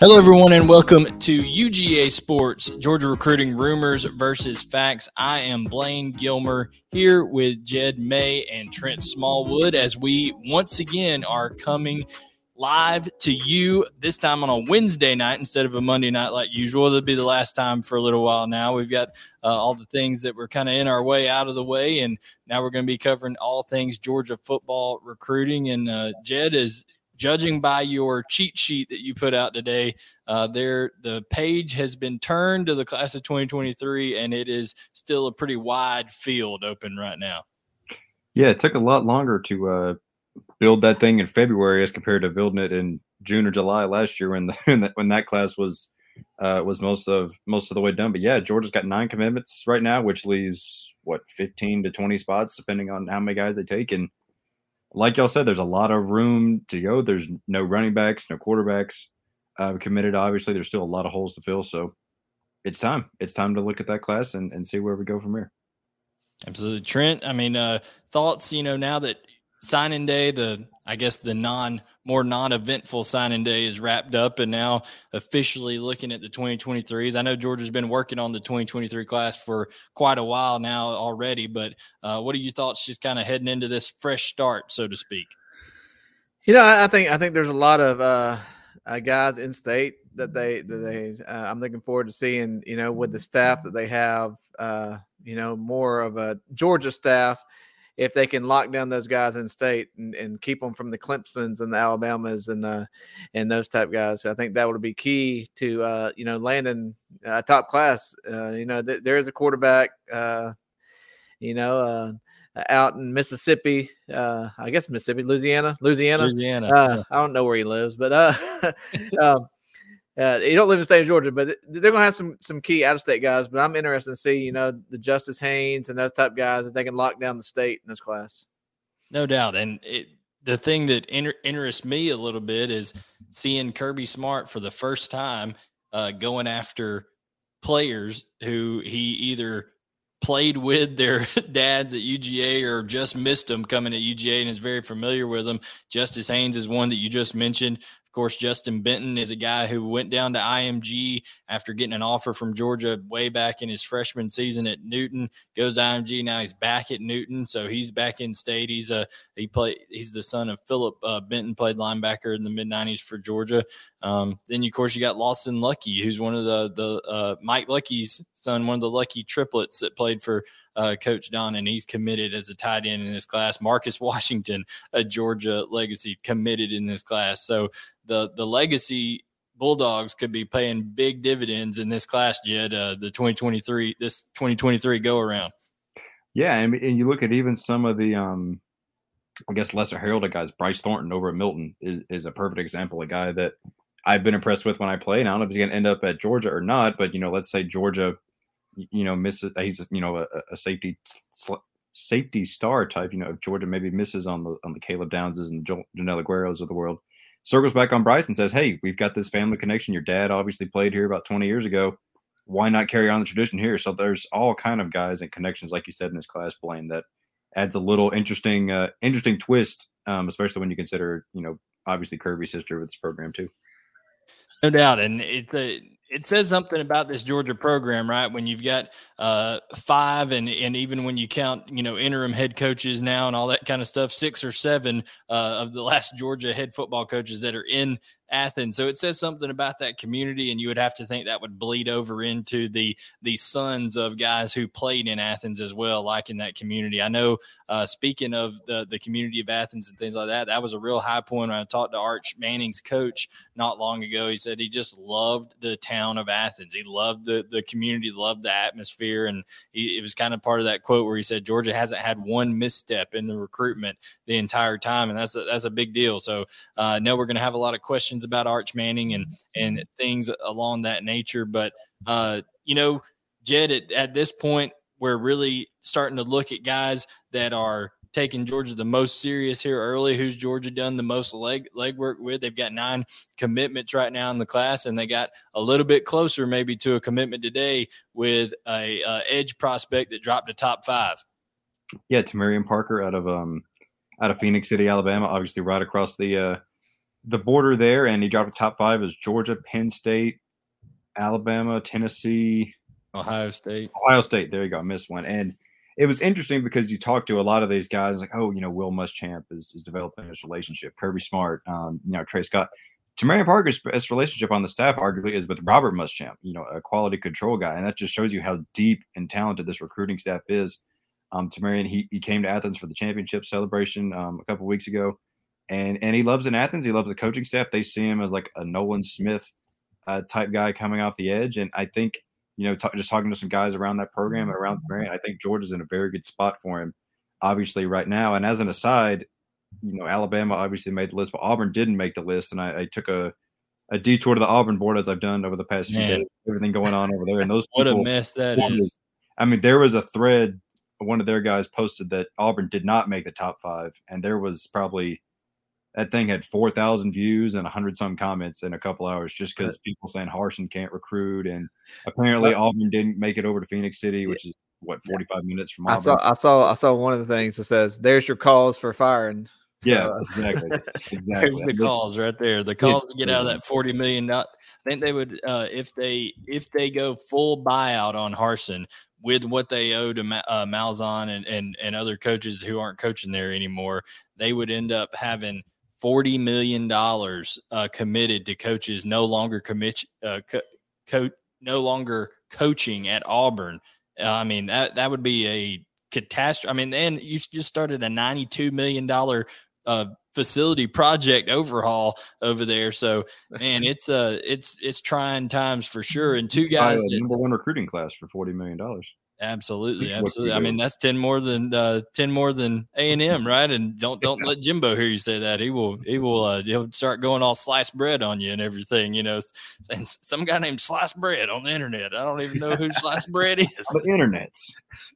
Hello, everyone, and welcome to UGA Sports Georgia Recruiting Rumors versus Facts. I am Blaine Gilmer here with Jed May and Trent Smallwood as we once again are coming live to you this time on a Wednesday night instead of a Monday night like usual. It'll be the last time for a little while now. We've got uh, all the things that were kind of in our way out of the way, and now we're going to be covering all things Georgia football recruiting. And uh, Jed is judging by your cheat sheet that you put out today, uh, there the page has been turned to the class of 2023, and it is still a pretty wide field open right now. Yeah, it took a lot longer to uh, build that thing in February as compared to building it in June or July last year when the, when that class was uh, was most of most of the way done. But yeah, Georgia's got nine commitments right now, which leaves what 15 to 20 spots depending on how many guys they take and like y'all said, there's a lot of room to go. There's no running backs, no quarterbacks uh, committed. Obviously, there's still a lot of holes to fill. So it's time. It's time to look at that class and, and see where we go from here. Absolutely, Trent. I mean, uh, thoughts. You know, now that signing day, the I guess the non more non-eventful signing day is wrapped up, and now officially looking at the 2023s. I know Georgia's been working on the 2023 class for quite a while now already, but uh, what are your thoughts just kind of heading into this fresh start, so to speak? You know, I think I think there's a lot of uh, uh, guys in state that they that they uh, I'm looking forward to seeing. You know, with the staff that they have, uh, you know, more of a Georgia staff if they can lock down those guys in state and, and keep them from the Clemsons and the Alabamas and uh, and those type guys. I think that would be key to uh, you know landing a top class. Uh, you know, th- there is a quarterback. Uh, you know, uh, out in Mississippi, uh, I guess Mississippi, Louisiana, Louisiana, Louisiana. Yeah. I don't know where he lives, but um, uh, you don't live in the state of Georgia, but they're gonna have some some key out of state guys. But I'm interested to see, you know, the Justice Haynes and those type guys if they can lock down the state in this class. No doubt, and it, the thing that inter- interests me a little bit is seeing Kirby Smart for the first time uh, going after players who he either played with their dads at UGA or just missed them coming at UGA and is very familiar with them. Justice Haynes is one that you just mentioned. Of course, Justin Benton is a guy who went down to IMG after getting an offer from Georgia way back in his freshman season at Newton. Goes to IMG now. He's back at Newton, so he's back in state. He's a he play. He's the son of Philip uh, Benton, played linebacker in the mid '90s for Georgia. Um, then, of course, you got Lawson Luckie, who's one of the the uh, Mike Luckie's son, one of the Luckie triplets that played for uh, Coach Don, and he's committed as a tight end in this class. Marcus Washington, a Georgia legacy, committed in this class. So the the legacy Bulldogs could be paying big dividends in this class, Jed. Uh, the 2023 this 2023 go around. Yeah, and, and you look at even some of the um, I guess lesser heralded guys. Bryce Thornton over at Milton is, is a perfect example. A guy that I've been impressed with when I play. And I don't know if he's going to end up at Georgia or not, but you know, let's say Georgia you know, misses. He's you know a, a safety safety star type. You know, if Georgia maybe misses on the on the Caleb Downses and the Joenel Agueros of the world, circles back on Bryce and says, "Hey, we've got this family connection. Your dad obviously played here about 20 years ago. Why not carry on the tradition here?" So there's all kind of guys and connections, like you said in this class, Blaine, that adds a little interesting uh, interesting twist, um, especially when you consider you know obviously Kirby's history with this program too. No doubt, and it's a it says something about this Georgia program, right? When you've got uh, five, and and even when you count, you know, interim head coaches now and all that kind of stuff, six or seven uh, of the last Georgia head football coaches that are in Athens. So it says something about that community, and you would have to think that would bleed over into the the sons of guys who played in Athens as well, like in that community. I know. Uh, speaking of the the community of Athens and things like that, that was a real high point when I talked to Arch Manning's coach not long ago. He said he just loved the town of Athens. He loved the the community, loved the atmosphere, and he, it was kind of part of that quote where he said Georgia hasn't had one misstep in the recruitment the entire time, and that's a, that's a big deal. So uh, I know we're going to have a lot of questions questions about Arch Manning and and mm-hmm. things along that nature. But uh, you know, Jed, at, at this point, we're really starting to look at guys that are taking Georgia the most serious here early. Who's Georgia done the most leg legwork with? They've got nine commitments right now in the class, and they got a little bit closer maybe to a commitment today with a uh, edge prospect that dropped to top five. Yeah, Tamarian Parker out of um out of Phenix City, Alabama, obviously right across the uh the border there, and he dropped a top five is Georgia, Penn State, Alabama, Tennessee, Ohio State. Ohio State. There you go. I missed one. And it was interesting because you talk to a lot of these guys, like, oh, you know, Will Muschamp is, is developing this relationship. Kirby Smart, um, you know, Tray Scott. Tamarian Parker's best relationship on the staff, arguably, is with Robert Muschamp, you know, a quality control guy. And that just shows you how deep and talented this recruiting staff is. Um, Tamarian, he, he came to Athens for the championship celebration um, a couple weeks ago. And, and he loves in Athens. He loves the coaching staff. They see him as like a Nolan Smith uh, type guy coming off the edge. And I think you know, t- just talking to some guys around that program and around the brand, I think Georgia's in a very good spot for him, obviously, right now. And as an aside, you know, Alabama obviously made the list, but Auburn didn't make the list. And I, I took a, a detour to the Auburn board as I've done over the past few days, everything going on over there. And those what a mess that is. I mean, there was a thread, one of their guys posted that Auburn did not make the top five, and there was probably that thing had 4,000 views and 100 some comments in a couple hours just because right. people saying Harsin can't recruit. And apparently Auburn didn't make it over to Phenix City, which is what 45 minutes from Auburn. I saw, I saw, I saw one of the things that says, there's your cause for firing. Yeah, exactly. Exactly. There's the calls right there. The calls to get out of that forty million. I think they would uh, if they if they go full buyout on Harsin, with what they owe to uh, Malzahn and, and and other coaches who aren't coaching there anymore. They would end up having forty million dollars uh, committed to coaches no longer commit uh, co-, co- no longer coaching at Auburn. Uh, I mean that that would be a catastrophe. I mean, and you just started a ninety-two million dollar uh, facility project overhaul over there. So man, it's uh it's it's trying times for sure. And two guys that, number one recruiting class for forty million dollars. Absolutely, absolutely. I mean, that's ten more than uh, ten more than A and M, right? And don't don't let Jimbo hear you say that. He will he will uh, he'll start going all sliced bread on you and everything. You know, and some guy named Sliced Bread on the internet. I don't even know who Sliced Bread is. The internet.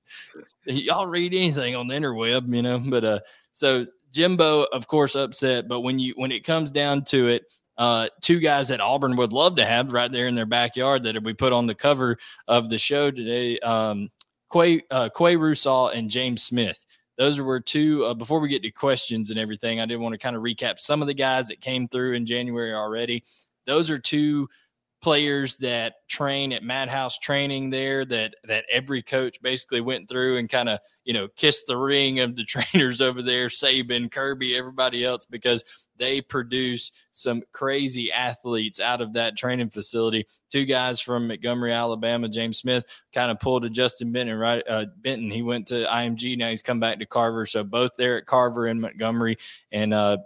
Y'all read anything on the interweb, you know? But uh, so Jimbo, of course, upset. But when you when it comes down to it, uh, two guys that Auburn would love to have right there in their backyard that we put on the cover of the show today. Um, Quay, uh, Quay Russaw and James Smith. Those were two. Uh, before we get to questions and everything, I did want to kind of recap some of the guys that came through in January already. Those are two players that train at Madhouse Training there that that every coach basically went through and kind of you know kissed the ring of the trainers over there, Saban, Kirby, everybody else because they produce some crazy athletes out of that training facility. Two guys from Montgomery, Alabama, James Smith, kind of pulled a Justin Benton right. Uh, Benton, he went to IMG. Now he's come back to Carver. So both there at Carver and Montgomery, and uh,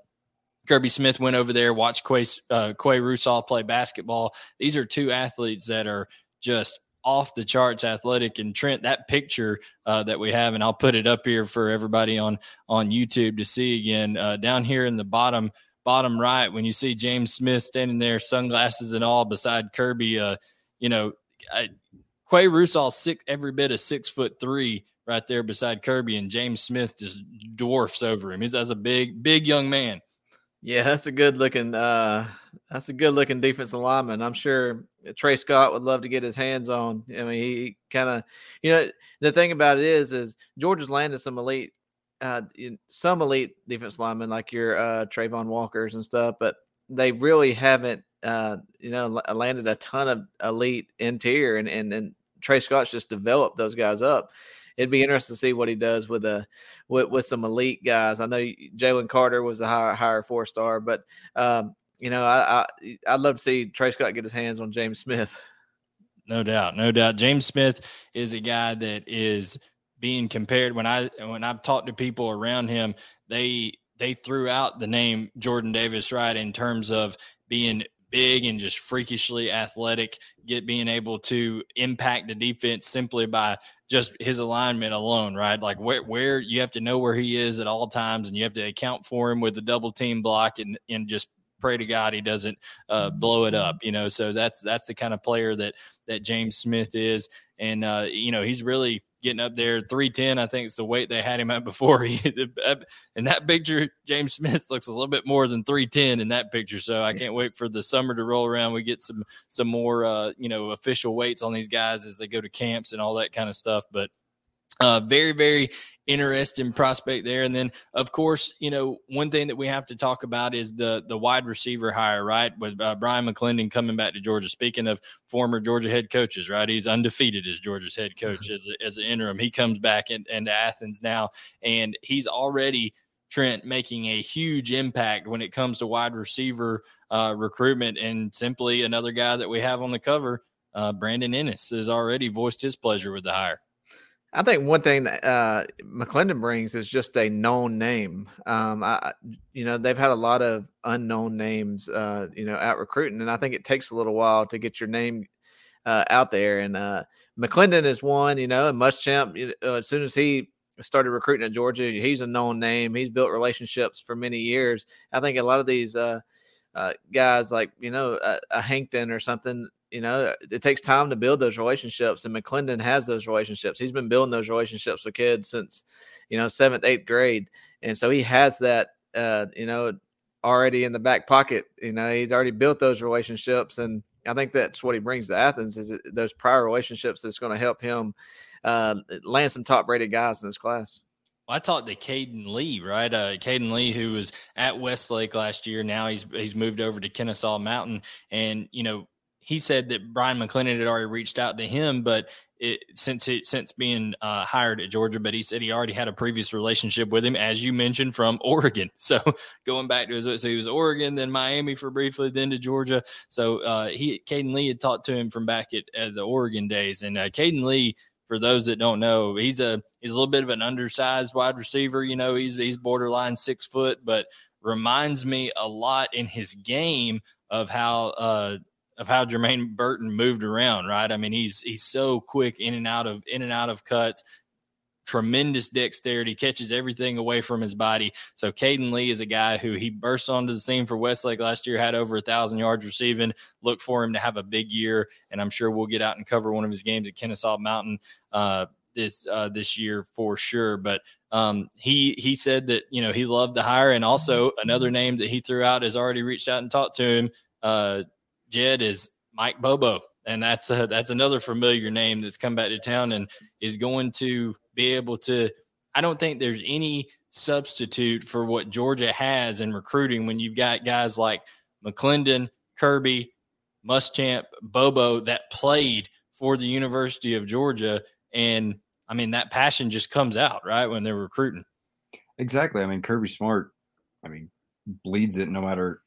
Kirby Smith went over there, watched Quay, uh, Quay play basketball. These are two athletes that are just off the charts athletic and trent that picture uh, that we have and i'll put it up here for everybody on on youtube to see again uh, down here in the bottom bottom right when you see james smith standing there sunglasses and all beside kirby uh, you know I, quay russaw six every bit of six foot three right there beside kirby and james smith just dwarfs over him. He's as a big big young man. Yeah, that's a good looking uh that's a good looking defensive lineman. I'm sure Tray Scott would love to get his hands on. I mean, he kind of you know the thing about it is is Georgia's landed some elite uh some elite defense linemen like your uh Travon Walkers and stuff, but they really haven't uh you know landed a ton of elite interior and and, and Tray Scott's just developed those guys up it'd be interesting to see what he does with a with, with some elite guys. I know Jalen Carter was a higher higher four star, but um, you know, I, I I'd love to see Tray Scott get his hands on James Smith. No doubt, no doubt. James Smith is a guy that is being compared. When I when I've talked to people around him, they they threw out the name Jordan Davis right in terms of being big and just freakishly athletic, get being able to impact the defense simply by just his alignment alone, right? Like where where you have to know where he is at all times and you have to account for him with the double team block and and just pray to God he doesn't uh, blow it up, you know. So that's that's the kind of player that that James Smith is, and uh, you know he's really getting up there. 310 i think it's the weight they had him at before. He in that picture james smith looks a little bit more than 310 in that picture. So i can't wait for the summer to roll around. We get some some more uh, you know official weights on these guys as they go to camps and all that kind of stuff. But Uh, very, very interesting prospect there. And then, of course, you know, one thing that we have to talk about is the the wide receiver hire, right? With uh, Bryan McClendon coming back to Georgia. Speaking of former Georgia head coaches, right? He's undefeated as Georgia's head coach as, a, as an interim. He comes back in, into Athens now, and he's already Trent making a huge impact when it comes to wide receiver uh, recruitment. And simply another guy that we have on the cover, uh, Brandon Inniss, has already voiced his pleasure with the hire. I think one thing that uh, McClendon brings is just a known name. Um, I, you know, they've had a lot of unknown names, uh, you know, out recruiting, and I think it takes a little while to get your name uh, out there. And uh, McClendon is one, you know, and Muschamp. Uh, as soon as he started recruiting at Georgia, he's a known name. He's built relationships for many years. I think a lot of these uh, uh, guys, like you know, a, a Hankton or something, you know, it takes time to build those relationships, and McClendon has those relationships. He's been building those relationships with kids since, you know, seventh, eighth grade, and so he has that, uh, you know, already in the back pocket. You know, he's already built those relationships, and I think that's what he brings to Athens is those prior relationships that's going to help him uh, land some top-rated guys in this class. Well, I talked to Caden Lee, right? Uh, Caden Lee, who was at Westlake last year. Now he's he's moved over to Kennesaw Mountain, and you know he said that Bryan McClendon had already reached out to him, but it, since it since being uh, hired at Georgia, but he said he already had a previous relationship with him, as you mentioned, from Oregon. So going back to his, so he was Oregon, then Miami for briefly, then to Georgia. So uh, he, Caden Lee had talked to him from back at, at the Oregon days, and uh, Caden Lee, for those that don't know, he's a he's a little bit of an undersized wide receiver. You know, he's he's borderline six foot, but reminds me a lot in his game of how uh, of how Jermaine Burton moved around, right? I mean, he's he's so quick in and out of in and out of cuts, tremendous dexterity, catches everything away from his body. So Caden Lee is a guy who he burst onto the scene for Westlake last year, had over a thousand yards receiving. Look for him to have a big year, and I'm sure we'll get out and cover one of his games at Kennesaw Mountain uh, this uh, this year for sure. But um, he he said that you know he loved the hire, and also another name that he threw out has already reached out and talked to him. Uh, Jed is Mike Bobo, and that's a, that's another familiar name that's come back to town and is going to be able to. I don't think there's any substitute for what Georgia has in recruiting when you've got guys like McClendon, Kirby, Muschamp, Bobo that played for the University of Georgia, and I mean that passion just comes out right when they're recruiting. Exactly. I mean Kirby Smart. I mean bleeds it no matter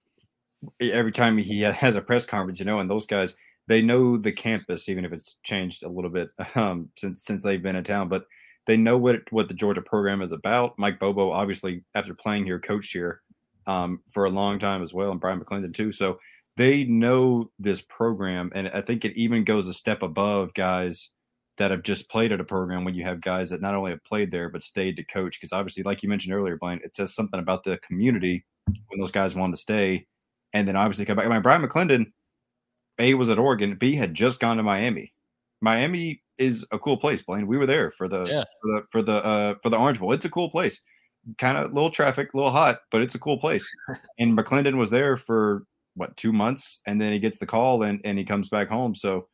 every time he has a press conference, you know, and those guys they know the campus, even if it's changed a little bit um, since since they've been in town, but they know what what the Georgia program is about. Mike Bobo, obviously, after playing here, coached here um, for a long time as well, and Bryan McClendon too. So they know this program, and I think it even goes a step above guys that have just played at a program when you have guys that not only have played there but stayed to coach. Because obviously, like you mentioned earlier, Blaine, it says something about the community when those guys want to stay and then obviously come back. I mean, Bryan McClendon, A was at Oregon, B had just gone to Miami. Miami is a cool place, Blaine. We were there for the yeah. for the for the uh, for the Orange Bowl. It's a cool place. Kind of little traffic, a little hot, but it's a cool place. and McClendon was there for what two months, and then he gets the call and and he comes back home. So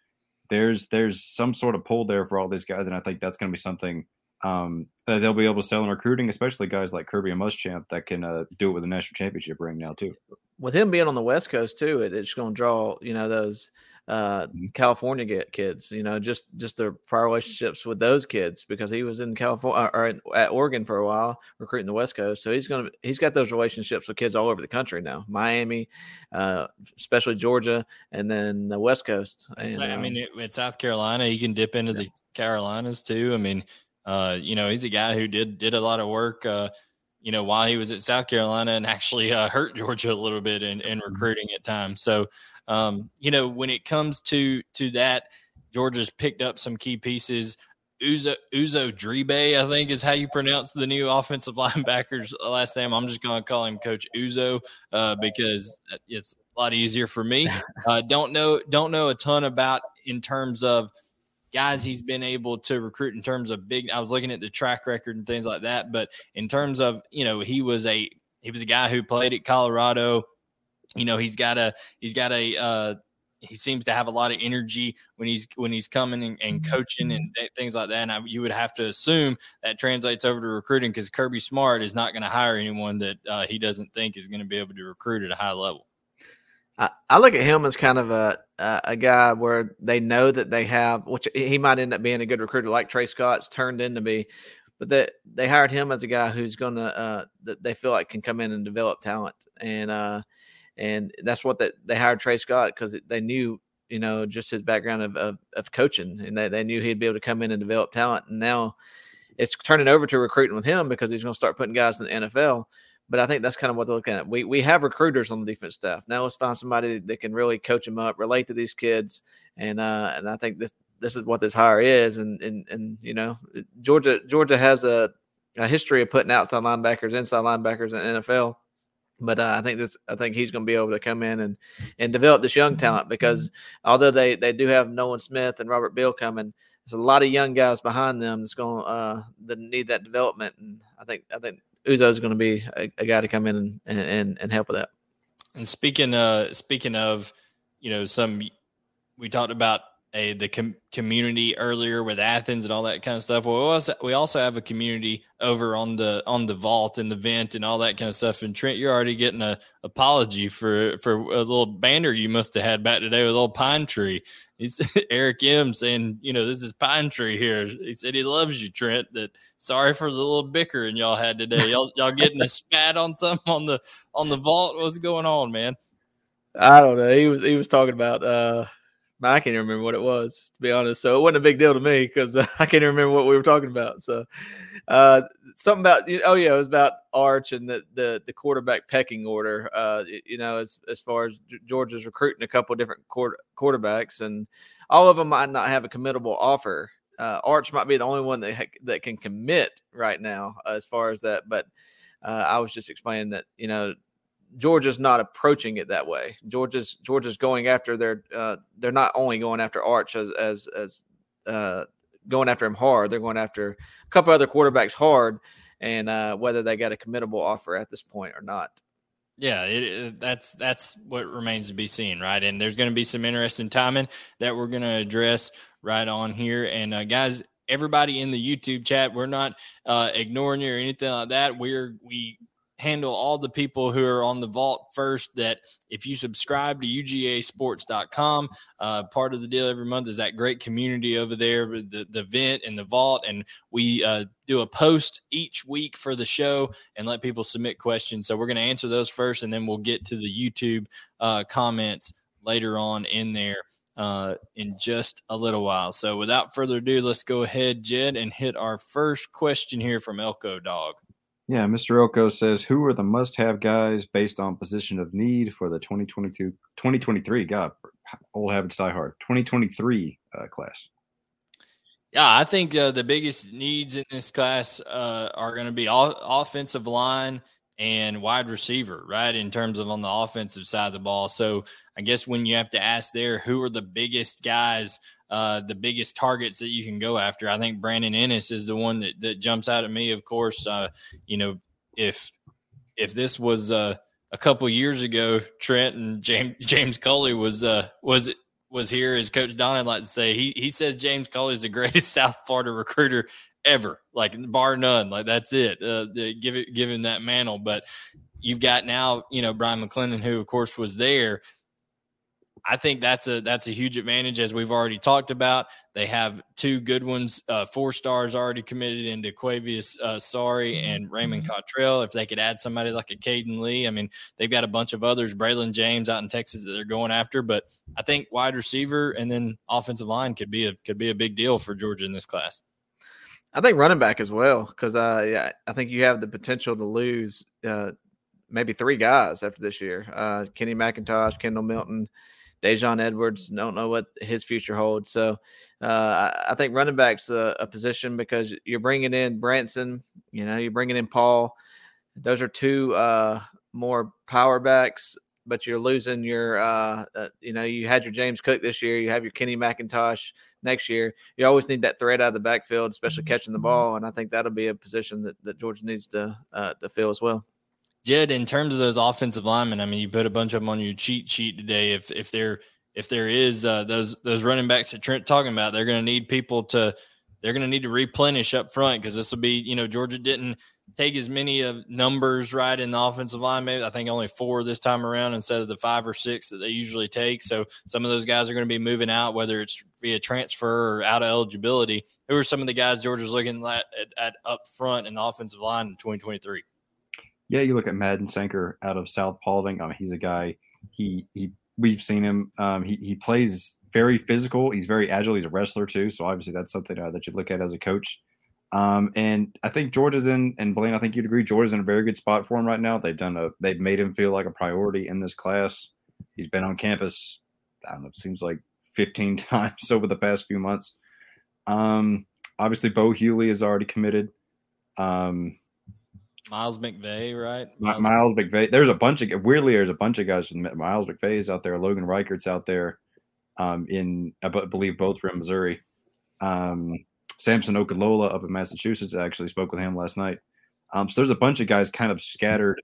there's there's some sort of pull there for all these guys, and I think that's going to be something um, they'll be able to sell in recruiting, especially guys like Kirby and Muschamp that can uh, do it with a national championship ring now too. With him being on the West Coast too, it, it's going to draw you know those uh, mm-hmm. California get kids, you know, just just their prior relationships with those kids because he was in California uh, or in, at Oregon for a while recruiting the West Coast. So he's gonna he's got those relationships with kids all over the country now, Miami, uh, especially Georgia, and then the West Coast. And, I mean, it, at South Carolina, he can dip into yeah. the Carolinas too. I mean, uh, you know, he's a guy who did did a lot of work. Uh, you know, while he was at South Carolina and actually uh, hurt Georgia a little bit in, in mm-hmm. recruiting at times. So, um, you know, when it comes to to that, Georgia's picked up some key pieces. Uzo Uzo Diribe, I think is how you pronounce the new offensive linebacker's last name. I'm just going to call him Coach Uzo uh, because it's a lot easier for me. Uh, don't know don't know a ton about in terms of guys he's been able to recruit in terms of big I was looking at the track record and things like that but in terms of you know he was a he was a guy who played at Colorado you know he's got a he's got a uh he seems to have a lot of energy when he's when he's coming and, and coaching and th- things like that. And I, you would have to assume that translates over to recruiting because Kirby Smart is not going to hire anyone that uh, he doesn't think is going to be able to recruit at a high level. I, I look at him as kind of a, a, a guy where they know that they have, which he might end up being a good recruiter, like Tray Scott's turned into be, but that they hired him as a guy who's to uh, that they feel like can come in and develop talent, and uh, and that's what that they hired Tray Scott because they knew you know just his background of, of, of coaching, and they, they knew he'd be able to come in and develop talent, and now it's turning over to recruiting with him because he's going to start putting guys in the NFL. But I think that's kind of what they're looking at. We we have recruiters on the defense staff. Now let's find somebody that can really coach them up, relate to these kids, and uh, and I think this this is what this hire is. And and and you know, Georgia Georgia has a, a history of putting outside linebackers, inside linebackers in NFL. But uh, I think this, I think he's going to be able to come in and and develop this young talent because although they they do have Nolan Smith and Robert Beal coming, there's a lot of young guys behind them that's going uh that need that development. And I think I think Uzo is going to be a, a, guy to come in and, and and help with that. And speaking uh speaking of, you know, some we talked about a the com- community earlier with Athens and all that kind of stuff. Well, we also, we also have a community over on the on the vault and the vent and all that kind of stuff. And Trent, you're already getting a apology for for a little banner you must have had back today with old pine tree. He's Eric M saying, you know, this is pine tree here. He said he loves you, Trent. That sorry for the little bickering y'all had today. Y'all y'all getting a spat on something on the on the vault. What's going on, man? I don't know. He was he was talking about uh I can't even remember what it was, to be honest. So it wasn't a big deal to me because uh, I can't remember what we were talking about. So uh, something about oh yeah, it was about Arch and the the, the quarterback pecking order. Uh, you know, as as far as Georgia's recruiting a couple different quarter, quarterbacks, and all of them might not have a committable offer. Uh, Arch might be the only one that ha- that can commit right now as far as that. But uh, I was just explaining that you know Georgia's not approaching it that way. Georgia's Georgia's going after their uh, they're not only going after Arch as as as uh, going after him hard. They're going after a couple other quarterbacks hard, and uh, whether they got a committable offer at this point or not. Yeah, it, that's that's what remains to be seen, right? And there's going to be some interesting timing that we're going to address right on here. And uh, guys, everybody in the YouTube chat, we're not uh, ignoring you or anything like that. We're we handle all the people who are on the vault first that if you subscribe to ugasports.com uh, part of the deal every month is that great community over there the, the vent and the vault and we uh, do a post each week for the show and let people submit questions so we're going to answer those first and then we'll get to the youtube uh, comments later on in there uh, in just a little while. So, without further ado, let's go ahead, Jed, and hit our first question here from Elko Dog. Yeah, Mr. Elko says, who are the must-have guys based on position of need for the 2022, 2023, God, old habits die hard, 2023 uh, class? Yeah, I think uh, the biggest needs in this class uh, are going to be all, offensive line and wide receiver, right? In terms of on the offensive side of the ball. So I guess when you have to ask there, who are the biggest guys uh, the biggest targets that you can go after. I think Brandon Inniss is the one that, that jumps out at me. Of course, uh, you know, if if this was uh, a couple years ago, Trent and James James Coley was uh, was was here as Coach Don like to say. He he says James Coley is the greatest South Florida recruiter ever, like bar none. Like that's it. Uh, the, give it give him that mantle. But you've got now, you know, Bryan McClendon, who of course was there I think that's a that's a huge advantage as we've already talked about. They have two good ones, uh, four stars already committed into Quavius uh, Sorry mm-hmm. and Raymond mm-hmm. Cottrell. If they could add somebody like a Caden Lee, I mean, they've got a bunch of others, Braylon James out in Texas that they're going after. But I think wide receiver and then offensive line could be a could be a big deal for Georgia in this class. I think running back as well because uh, I think you have the potential to lose uh, maybe three guys after this year. Uh, Kenny McIntosh, Kendall Milton. Daijun Edwards, don't know what his future holds. So uh, I think running back's a, a, position because you're bringing in Branson, you know, you're bringing in Paul. Those are two uh, more power backs, but you're losing your, uh, uh, you know, you had your James Cook this year, you have your Kenny McIntosh next year. You always need that threat out of the backfield, especially mm-hmm. catching the ball, and I think that'll be a position that, that Georgia needs to uh, to fill as well. Jed, in terms of those offensive linemen, I mean, you put a bunch of them on your cheat sheet today. If if they're if there is uh, those those running backs that Trent talking about, they're going to need people to they're going to need to replenish up front because this will be you know Georgia didn't take as many of numbers right in the offensive line. Maybe I think only four this time around instead of the five or six that they usually take. So some of those guys are going to be moving out, whether it's via transfer or out of eligibility. Who are some of the guys Georgia's looking at, at, at up front in the offensive line in 2023? Yeah, you look at Madden Sanker out of South Paulding. I mean, he's a guy. He he. We've seen him. Um, he he plays very physical. He's very agile. He's a wrestler too. So obviously that's something uh, that you look at as a coach. Um, and I think Georgia's in, and Blaine, I think you'd agree, Georgia's in a very good spot for him right now. They've done a, they've made him feel like a priority in this class. He's been on campus, I don't know, it seems like 15 times over the past few months. Um, obviously, Bo Hughley is already committed. Um, Miles McVay, right? Miles, Miles McVay. There's a bunch of weirdly, there's a bunch of guys. From Miles McVay's out there. Logan Reichert's out there. Um, in I believe both from Missouri. Um, Samson Okunlola up in Massachusetts. I actually spoke with him last night. Um, so there's a bunch of guys kind of scattered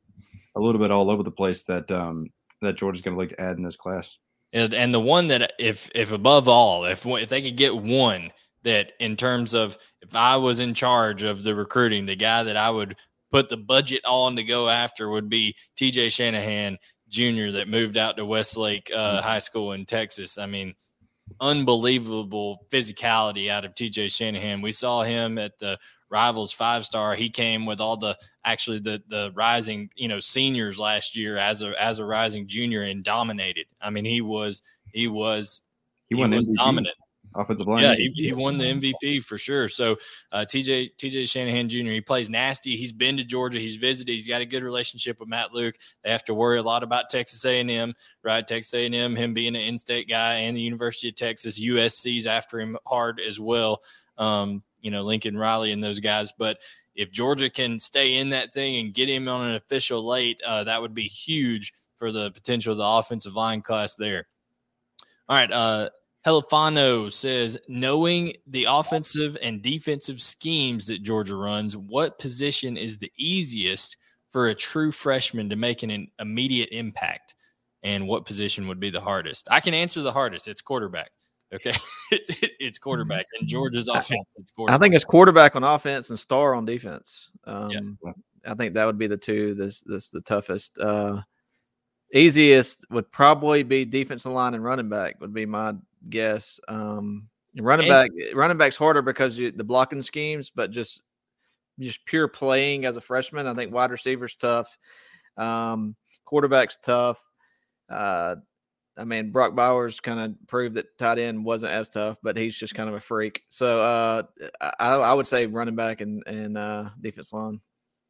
a little bit all over the place that um, that Georgia's going to like to add in this class. And, and the one that, if if above all, if if they could get one that in terms of if I was in charge of the recruiting, the guy that I would put the budget on to go after would be TJ Shanahan Jr. that moved out to Westlake uh, mm-hmm. High School in Texas. I mean, unbelievable physicality out of TJ Shanahan. We saw him at the Rivals five star. He came with all the actually the the rising you know seniors last year as a as a rising junior and dominated. I mean he was he was he, he was MVP. dominant offensive line. Yeah, he, he won the MVP for sure. So uh, TJ TJ Shanahan Jr. He plays nasty. He's been to Georgia. He's visited. He's got a good relationship with Matt Luke. They have to worry a lot about Texas A&M, right? Texas A&M, him being an in-state guy, and the University of Texas, USC's after him hard as well. Um, you know, Lincoln Riley and those guys, but. If Georgia can stay in that thing and get him on an official late, uh, that would be huge for the potential of the offensive line class there. All right. Uh, Helifano says, knowing the offensive and defensive schemes that Georgia runs, what position is the easiest for a true freshman to make an immediate impact? And what position would be the hardest? I can answer the hardest. It's quarterback. Okay. it's quarterback. And Georgia's offense, it's quarterback. I think it's quarterback on offense and star on defense. Um, yeah. I think that would be the two this this the toughest. Uh, easiest would probably be defensive line and running back would be my guess. Um, running back, running back's harder because you, the blocking schemes, but just just pure playing as a freshman, I think wide receiver's tough. Um, quarterback's tough. Uh, I mean, Brock Bowers kind of proved that tight end wasn't as tough, but he's just kind of a freak. So uh, I, I, would say running back and and uh, defense line.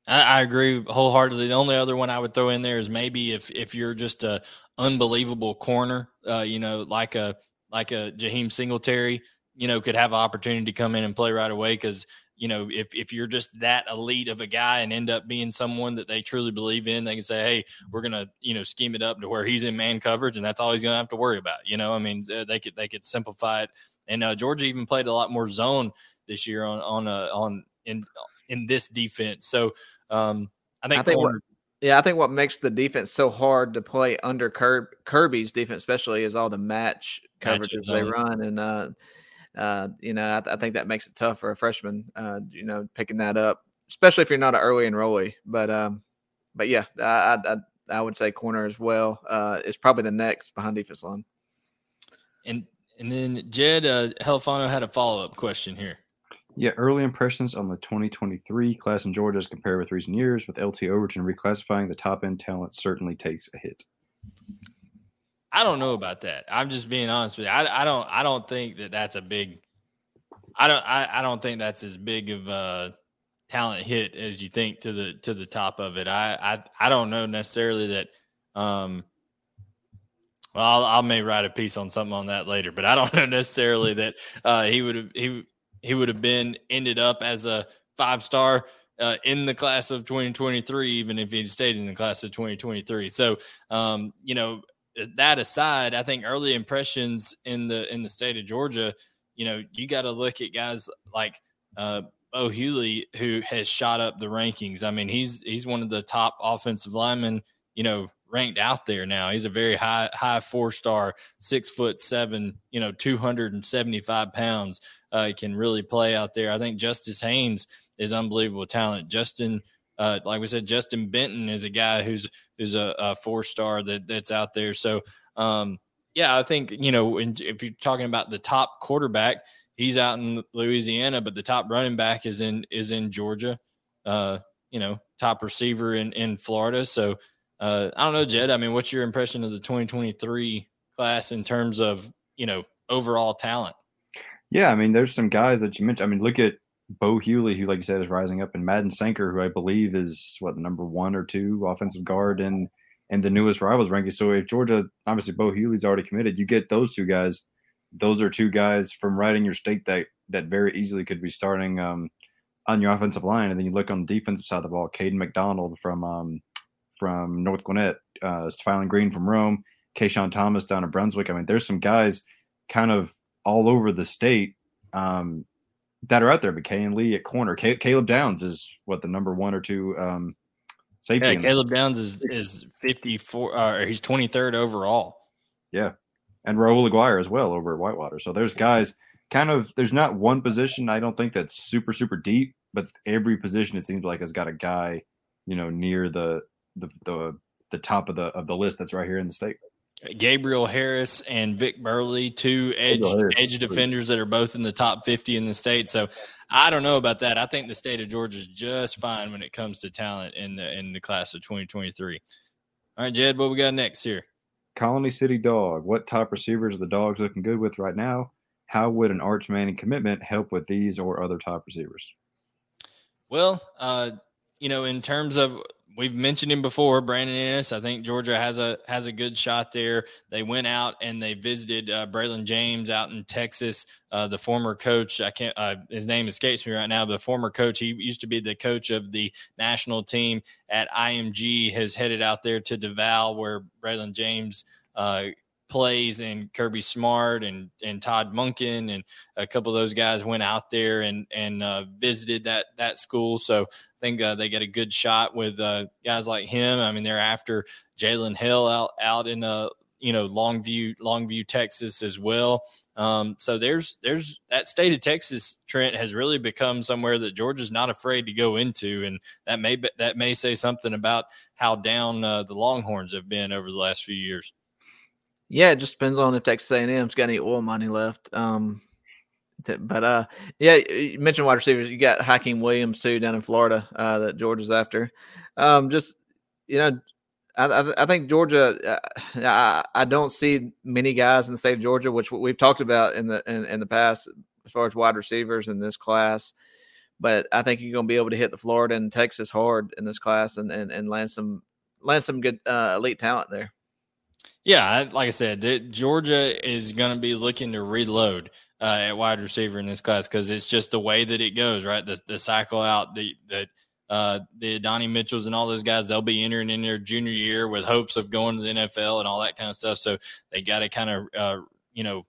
I, I, agree wholeheartedly. The only other one I would throw in there is maybe if if you're just a unbelievable corner, uh, you know, like a like a Jaheim Singletary, you know, could have an opportunity to come in and play right away because you know if if you're just that elite of a guy and end up being someone that they truly believe in, they can say, hey, we're gonna you know scheme it up to where he's in man coverage and that's all he's gonna have to worry about. You know, I mean, they could they could simplify it. And uh, Georgia even played a lot more zone this year on on uh, on in in this defense. So um, I think, I think corner- yeah, I think what makes the defense so hard to play under Kirby's defense, especially, is all the match coverages they run, and uh, uh, you know, I, I, think that makes it tough for a freshman, uh, you know, picking that up, especially if you're not an early enrollee. But um, but yeah, I, I I would say corner as well uh, is probably the next behind defense line. And and then Jed uh, Helfano had a follow up question here. Yeah, early impressions on the 2023 class in Georgia as compared with recent years, with LT Overton reclassifying the top end talent certainly takes a hit. I don't know about that. I'm just being honest with you. I, I don't. I don't think that that's a big. I don't. I, I don't think that's as big of a talent hit as you think to the to the top of it. I I, I don't know necessarily that. Um, well, I'll, I'll may write a piece on something on that later, but I don't know necessarily that uh, he would he he would have been ended up as a five star uh, in the class of 2023, even if he'd stayed in the class of 2023. So, um, you know, that aside, I think early impressions in the in the state of Georgia, you know, you got to look at guys like uh, Bo Hughley, who has shot up the rankings. I mean, he's he's one of the top offensive linemen, you know, ranked out there now. He's a very high high four star, six foot seven, you know, two hundred and seventy five pounds. Uh, can really play out there. I think Justice Haynes is unbelievable talent. Justin, uh, like we said, Justin Benton is a guy who's who's a, a four star that that's out there. So um, yeah, I think you know if you're talking about the top quarterback, he's out in Louisiana, but the top running back is in is in Georgia. Uh, you know, top receiver in in Florida. So uh, I don't know, Jed. I mean, what's your impression of the 2023 class in terms of you know overall talent? Yeah, I mean, there's some guys that you mentioned. I mean, look at Bo Hughley, who, like you said, is rising up, and Madden Sanker, who I believe is what number one or two offensive guard in in the newest rivals ranking. So if Georgia, obviously Bo Hughley's already committed, you get those two guys. Those are two guys from right in your state that that very easily could be starting um, on your offensive line. And then you look on the defensive side of the ball, Caden McDonald from um, from North Gwinnett, uh, Stefan Green from Rome, Kayshawn Thomas down in Brunswick. I mean, there's some guys kind of all over the state um, that are out there. But Kay and Lee at corner, Caleb Downs is what the number one or two um, safety. Yeah, Caleb Downs is is 54, uh, he's 23rd overall. Yeah, and Raul Aguirre as well over at Whitewater. So there's guys kind of there's not one position I don't think that's super super deep, but every position it seems like has got a guy, you know, near the the the, the top of the of the list that's right here in the state. Gabriel Harris and Vic Burley, two edge edge defenders that are both in the top 50 in the state. So I don't know about that. I think the state of Georgia is just fine when it comes to talent in the in the class of 2023. All right, Jed, what we got next here? Colony City Dog. What top receivers are the dogs looking good with right now? How would an Arch Manning commitment help with these or other top receivers? Well, uh, you know, in terms of we've mentioned him before, Brandon Inniss. I think Georgia has a has a good shot there. They went out and they visited uh, Braylon James out in Texas. Uh, the former coach, I can't, uh, his name escapes me right now. But the former coach, he used to be the coach of the national team at IMG, has headed out there to Duval, where Braylon James uh, plays and Kirby Smart and and Todd Monken and a couple of those guys went out there and and uh, visited that that school. So I think uh, they get a good shot with uh, guys like him. I mean, they're after Jalen Hale out out in uh, you know Longview, Longview, Texas as well. Um, so there's there's that state of Texas, Trent has really become somewhere that Georgia's not afraid to go into, and that may that may say something about how down uh, the Longhorns have been over the last few years. Yeah, it just depends on if Texas A&M's got any oil money left. Um, but uh, yeah, you mentioned wide receivers. You got Hykeem Williams too down in Florida uh, that Georgia's after. Um, just you know, I, I, think Georgia. Uh, I, I, don't see many guys in the state of Georgia, which we've talked about in the in, in the past as far as wide receivers in this class. But I think you're going to be able to hit the Florida and Texas hard in this class and and, and land some land some good uh, elite talent there. Yeah, like I said, Georgia is going to be looking to reload uh, at wide receiver in this class because it's just the way that it goes, right? The, the cycle out, the the uh, the Donnie Mitchells and all those guys, they'll be entering in their junior year with hopes of going to the NFL and all that kind of stuff. So they got to kind of uh, you know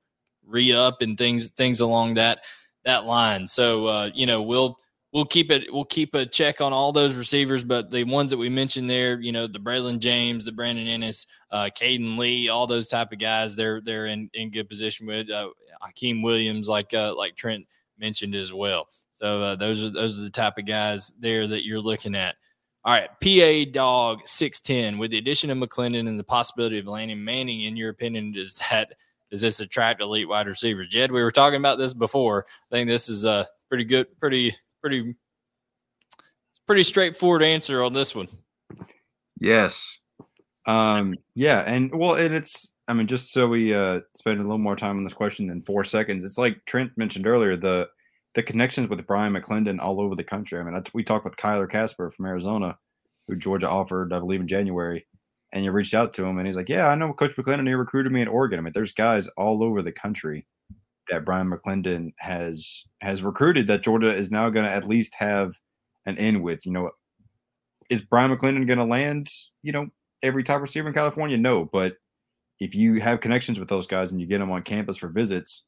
re up and things things along that that line. So uh, you know we'll we'll keep it we'll keep a check on all those receivers, but the ones that we mentioned there, you know, the Braylon James, the Brandon Inniss, uh, Caden Lee, all those type of guys, they're they're in, in good position with uh, Hykeem Williams, like uh, like Trent mentioned as well. So uh, those are those are the type of guys there that you're looking at. All right, PA Dog six ten. With the addition of McClendon and the possibility of landing Manning, in your opinion, does that does this attract elite wide receivers? Jed, we were talking about this before. I think this is a pretty good, pretty pretty pretty straightforward answer on this one. Yes. Um, yeah, and well, and it's I mean, just so we uh spend a little more time on this question than four seconds, it's like Trent mentioned earlier, the the connections with Bryan McClendon all over the country. I mean, I, we talked with Kyler Casper from Arizona, who Georgia offered, I believe, in January, and you reached out to him, and he's like, "Yeah, I know Coach McClendon. He recruited me in Oregon. I mean, there's guys all over the country that Bryan McClendon has has recruited that Georgia is now going to at least have an end with. You know, is Bryan McClendon going to land? You know, every top receiver in California? No, but if you have connections with those guys and you get them on campus for visits,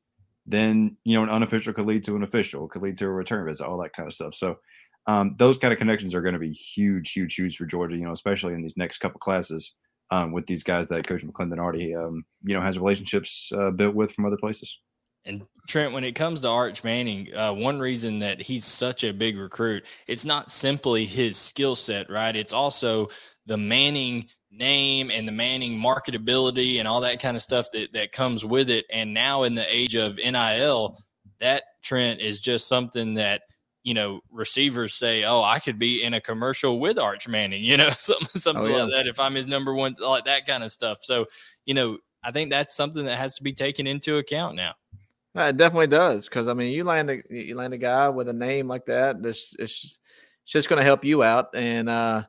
then you know an unofficial could lead to an official, could lead to a return visit, all that kind of stuff. So um, those kind of connections are going to be huge, huge, huge for Georgia. You know, especially in these next couple classes um, with these guys that Coach McClendon already, um, you know, has relationships uh, built with from other places. And Trent, when it comes to Arch Manning, uh, one reason that he's such a big recruit, it's not simply his skill set, right? It's also the Manning name and the Manning marketability and all that kind of stuff that, that comes with it. And now in the age of NIL, that Trent is just something that – you know, receivers say, "Oh, I could be in a commercial with Arch Manning," you know, something something oh, yeah. like that. If I'm his number one, like that kind of stuff. So, you know, I think that's something that has to be taken into account now. It definitely does because I mean, you land a you land a guy with a name like that. This it's, just going to help you out, and uh,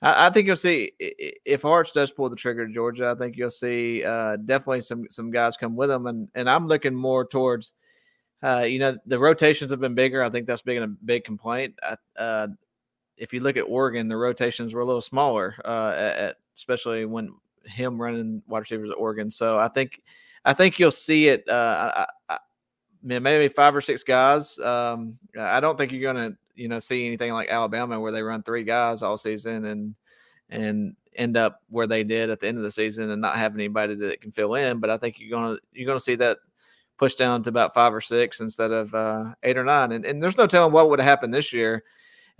I, I, think you'll see if Arch does pull the trigger to Georgia. I think you'll see uh, definitely some some guys come with him, and and I'm looking more towards uh, you know, the rotations have been bigger. I think that's been a big complaint. Uh, if you look at Oregon, the rotations were a little smaller, uh, at, especially when him running wide receivers at Oregon. So I think, I think you'll see it. Uh, I, I, maybe five or six guys. Um, I don't think you're going to, you know, see anything like Alabama where they run three guys all season and and end up where they did at the end of the season and not have anybody that can fill in. But I think you're gonna you're gonna see that push down to about five or six instead of uh, eight or nine. And, and there's no telling what would have happened this year.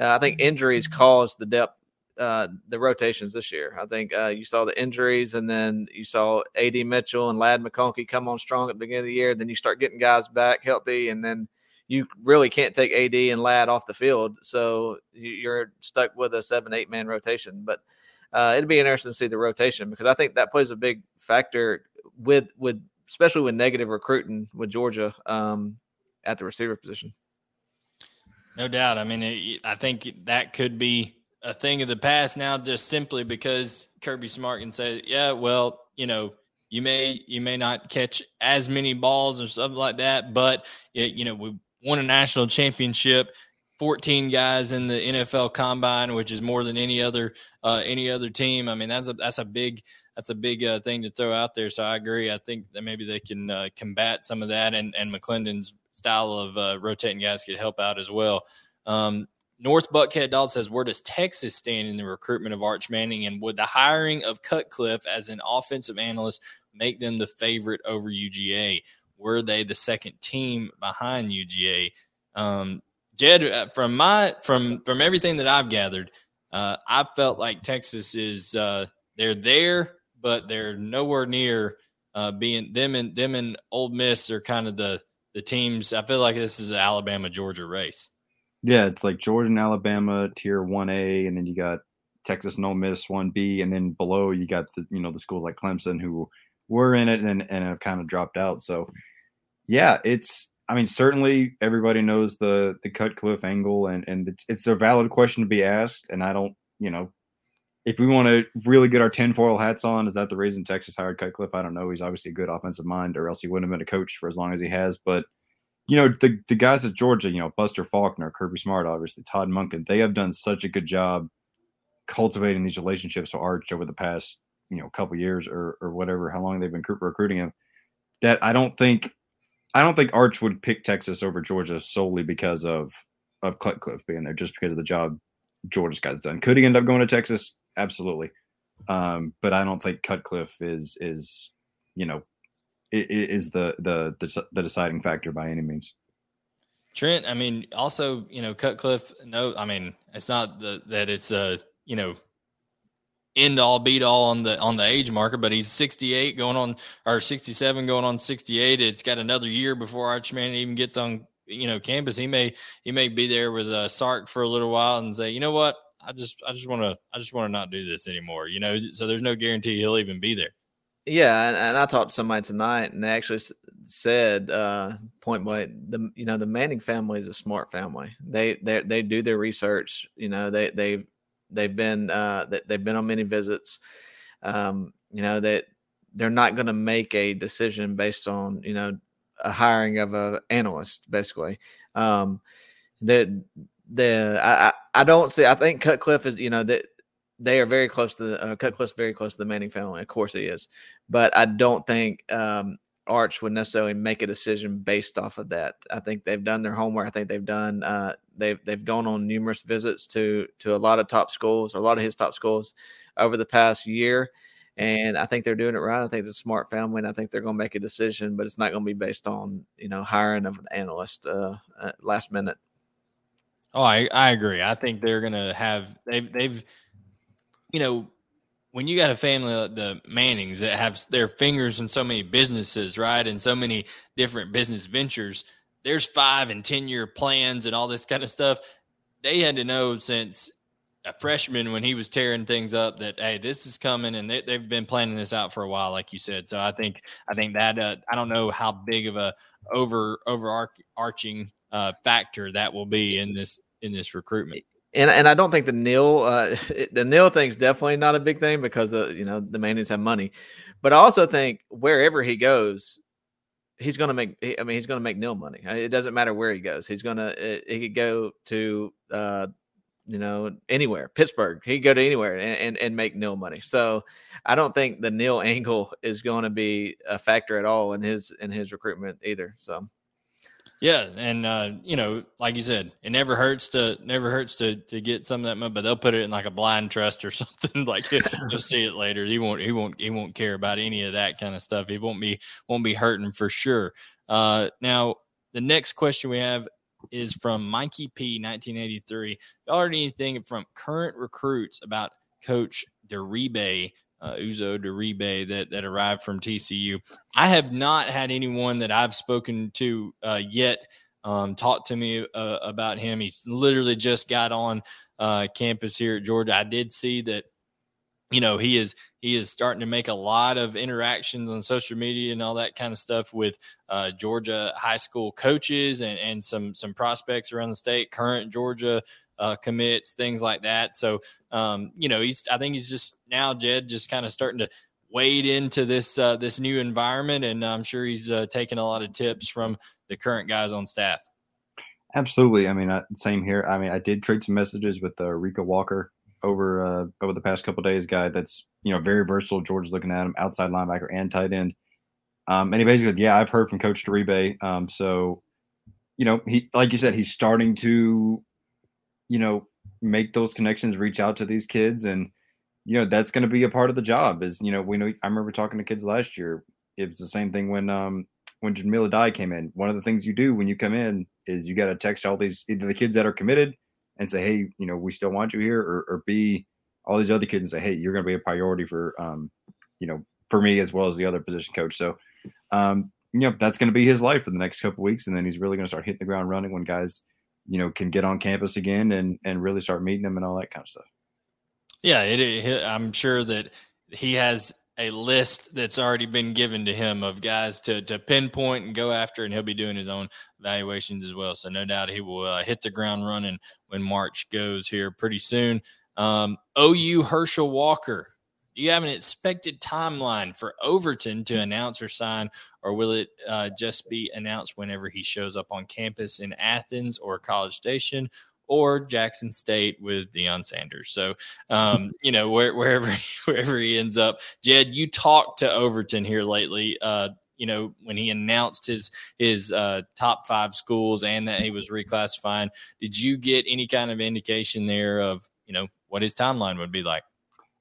Uh, I think injuries caused the depth, uh, the rotations this year. I think uh, you saw the injuries, and then you saw AD Mitchell and Ladd McConkey come on strong at the beginning of the year. Then you start getting guys back healthy, and then you really can't take AD and Ladd off the field. So you're stuck with a seven, eight man rotation. But uh, it'd be interesting to see the rotation because I think that plays a big factor with with especially with negative recruiting with Georgia um, at the receiver position. No doubt. I mean, it, I think that could be a thing of the past now, just simply because Kirby Smart can say, "Yeah, well, you know, you may you may not catch as many balls or something like that, but it, you know, we won a national championship." 14 guys in the NFL combine, which is more than any other uh, any other team. I mean, that's a that's a big that's a big uh, thing to throw out there. So I agree. I think that maybe they can uh, combat some of that, and and McClendon's style of uh, rotating guys could help out as well. Um, North Buckhead Doll says, where does Texas stand in the recruitment of Arch Manning, and would the hiring of Cutcliffe as an offensive analyst make them the favorite over UGA? Were they the second team behind UGA? Um, Jed, uh, from my from from everything that I've gathered, uh, I felt like Texas is uh, they're there but they're nowhere near uh, being them and them and Ole Miss are kind of the the teams. I feel like this is an Alabama Georgia race. Yeah, it's like Georgia and Alabama tier one A, and then you got Texas and Ole Miss one B, and then below you got the you know the schools like Clemson who were in it and and have kind of dropped out. So yeah, it's I mean certainly everybody knows the the Cutcliffe angle, and and it's, it's a valid question to be asked, and I don't you know if we want to really get our tinfoil hats on, is that the reason Texas hired Cutcliffe? I don't know. He's obviously a good offensive mind, or else he wouldn't have been a coach for as long as he has. But you know, the the guys at Georgia, you know, Buster Faulkner, Kirby Smart, obviously Todd Monken, they have done such a good job cultivating these relationships with Arch over the past you know couple years or or whatever, how long they've been recruiting him. That I don't think I don't think Arch would pick Texas over Georgia solely because of of Cutcliffe being there, just because of the job Georgia's guys done. Could he end up going to Texas? absolutely. Um, but I don't think Cutcliffe is is you know is the the the deciding factor by any means. Trent, I mean, also you know Cutcliffe. No, I mean it's not the, that it's a you know end all beat all on the on the age marker, but he's 68 going on or 67 going on 68. It's got another year before Archman even gets on you know campus. He may he may be there with uh, Sark for a little while and say, you know what, I just I just want to I just want to not do this anymore. You know, so there's no guarantee he'll even be there. Yeah, and, and I talked to somebody tonight, and they actually said uh, point blank, the you know the Manning family is a smart family. They they they do their research. You know, they they they've been uh, they've been on many visits. Um, you know that they're not going to make a decision based on you know a hiring of a analyst basically. Um, that the I, I don't see. I think Cutcliffe is you know that they are very close to the uh, Cutcliffe's very close to the Manning family. Of course, he is, but I don't think um, Arch would necessarily make a decision based off of that. I think they've done their homework. I think they've done uh, they've they've gone on numerous visits to to a lot of top schools, a lot of his top schools over the past year, And I think they're doing it right. I think it's a smart family, and I think they're going to make a decision, but it's not going to be based on you know hiring of an analyst uh, uh, last minute. Oh, I, I agree. I think they're going to have they've they've you know when you got a family like the Mannings that have their fingers in so many businesses, right, and so many different business ventures, there's five and ten year plans and all this kind of stuff. They had to know since a freshman when he was tearing things up that hey this is coming and they, have been planning this out for a while like you said so i think i think that uh, i don't know how big of a over overarching uh, factor that will be in this in this recruitment and and I don't think the nil uh, the Neal thing's definitely not a big thing because uh, you know the Mannings have money, but I also think wherever he goes, he's going to make. I mean, he's going to make Neal money. It doesn't matter where he goes. He's going to. He could go to uh, you know anywhere, Pittsburgh. He could go to anywhere and, and and make nil money. So I don't think the nil angle is going to be a factor at all in his in his recruitment either. So. Yeah, and uh, you know, like you said, it never hurts to never hurts to to get some of that money, but they'll put it in like a blind trust or something. like you'll see it later. He won't he won't he won't care about any of that kind of stuff. He won't be won't be hurting for sure. Uh, now the next question we have is from Mikey P, 1983. Y'all heard anything from current recruits about Coach Diribe uh, Uzo Diribe that that arrived from TCU. I have not had anyone that I've spoken to uh, yet um, talk to me uh, about him. He's literally just got on uh, campus here at Georgia. I did see that. You know he is he is starting to make a lot of interactions on social media and all that kind of stuff with uh, Georgia high school coaches and, and some some prospects around the state, current Georgia uh, commits, things like that. So, um, you know, he's I think he's just now Jed just kind of starting to wade into this uh, this new environment, and I'm sure he's uh, taking a lot of tips from the current guys on staff. Absolutely. I mean, uh, same here. I mean, I did trade some messages with uh, Rico Walker over uh, over the past couple days. Guy that's you know very versatile. George's looking at him, outside linebacker and tight end. Um, and he basically, yeah, I've heard from Coach Diribe. Um, so, you know, he like you said, he's starting to you know, make those connections, reach out to these kids, and you know that's going to be a part of the job. Is you know we know I remember talking to kids last year. It was the same thing when um when Jahmile Addae came in. One of the things you do when you come in is you got to text all these either the kids that are committed and say, hey, you know, we still want you here, or, or B, all these other kids and say, hey, you're going to be a priority for um you know for me as well as the other position coach. So um you know that's going to be his life for the next couple weeks, and then he's really going to start hitting the ground running when guys you know can get on campus again and and really start meeting them and all that kind of stuff. Yeah, it, it, I'm sure that he has a list that's already been given to him of guys to to pinpoint and go after, and he'll be doing his own evaluations as well. So no doubt he will uh, hit the ground running when March goes here pretty soon. Um, OU Herschel Walker do you have an expected timeline for Overton to announce or sign, or will it uh, just be announced whenever he shows up on campus in Athens or College Station? Or Jackson State with Deion Sanders. So, um, you know, where, wherever wherever he ends up, Jed, you talked to Overton here lately. Uh, you know when he announced his his uh, top five schools and that he was reclassifying did you get any kind of indication there of you know what his timeline would be like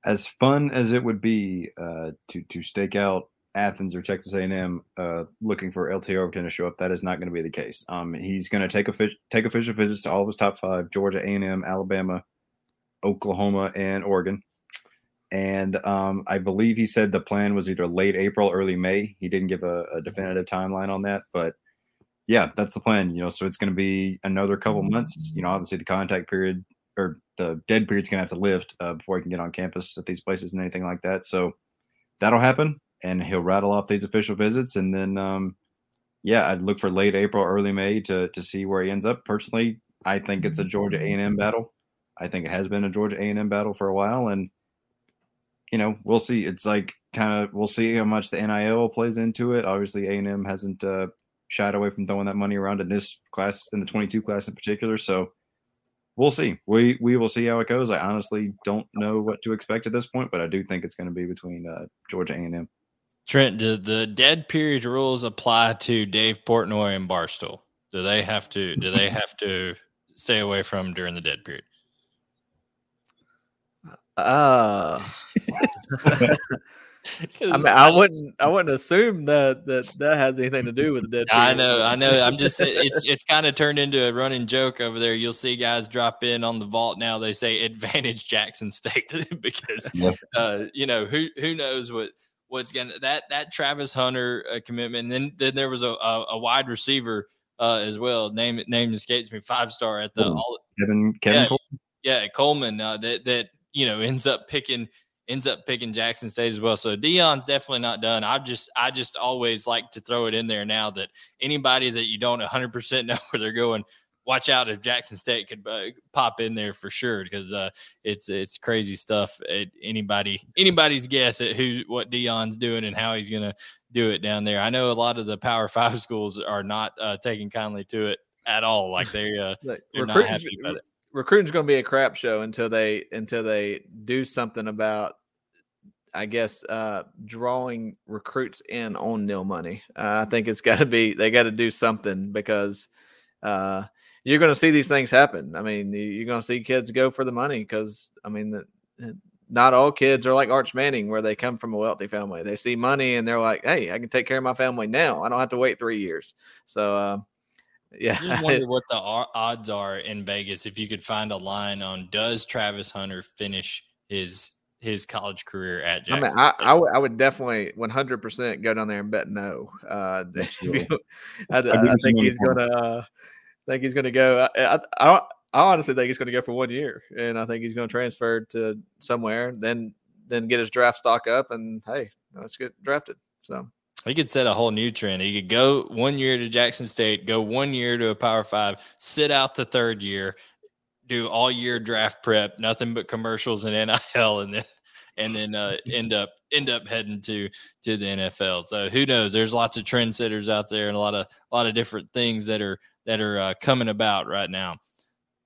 as fun as it would be uh, to to stake out Athens or Texas A&M uh, looking for LT Overton to show up, that is not going to be the case. Um, he's going to take a fish, take official visits to all of his top five: Georgia, A&M, Alabama, Oklahoma, and Oregon. And um, I believe he said the plan was either late April, early May. He didn't give a, a definitive timeline on that, but yeah, that's the plan. You know, so it's going to be another couple months. You know, obviously the contact period or the dead period's gonna have to lift uh, before he can get on campus at these places and anything like that. So that'll happen, and he'll rattle off these official visits, and then um, yeah, I'd look for late April, early May to to see where he ends up. Personally, I think it's a Georgia A and M battle. I think it has been a Georgia A and M battle for a while, and you know we'll see. It's like kind of we'll see how much the NIL plays into it. Obviously, A and M hasn't uh, shied away from throwing that money around in this class, in the 22 class in particular. So we'll see. We we will see how it goes. I honestly don't know what to expect at this point, but I do think it's going to be between uh, Georgia A and M. Trent, do the dead period rules apply to Dave Portnoy and Barstool? Do they have to? Do they have to stay away from during the dead period? Uh, I mean, I wouldn't, I wouldn't assume that that that has anything to do with the dead. I know, I know. I'm just, it's it's kind of turned into a running joke over there. You'll see guys drop in on the vault now. They say advantage Jackson State because, uh, you know, who who knows what what's gonna that that Travis Hunter uh, commitment. And then then there was a a, a wide receiver uh, as well. Name name escapes me. Five star at the all, Kevin Kevin yeah, Coleman. yeah Coleman uh, that that you know ends up picking ends up picking Jackson State as well. So Deion's definitely not done. I just I just always like to throw it in there now that anybody that you don't 100% know where they're going, watch out if Jackson State could uh, pop in there for sure because uh, it's it's crazy stuff. Anybody anybody's guess at who what Deion's doing and how he's gonna do it down there. I know a lot of the Power Five schools are not uh, taking kindly to it at all. Like they uh, they're not happy about it recruiting's going to be a crap show until they until they do something about I guess uh, drawing recruits in on nil money. Uh, I think it's got to be they got to do something because uh, you're going to see these things happen. I mean, you're going to see kids go for the money because I mean, the, not all kids are like Arch Manning where they come from a wealthy family. They see money and they're like, "Hey, I can take care of my family now. I don't have to wait three years." So uh, yeah. I just wonder what the odds are in Vegas if you could find a line on does Travis Hunter finish his his college career at Jackson. I mean, I, I, w- I would definitely 100% go down there and bet no. Uh, you, I, I, I, think he's going to, uh, think he's going to go. I, I, I honestly think he's going to go for one year, and I think he's going to transfer to somewhere, then then get his draft stock up, and hey, let's get drafted. So he could set a whole new trend. He could go one year to Jackson State, go one year to a Power Five, sit out the third year, do all year draft prep, nothing but commercials and NIL, and then and then uh, end up end up heading to to the NFL. So who knows? There's lots of trendsetters out there and a lot of a lot of different things that are that are uh, coming about right now.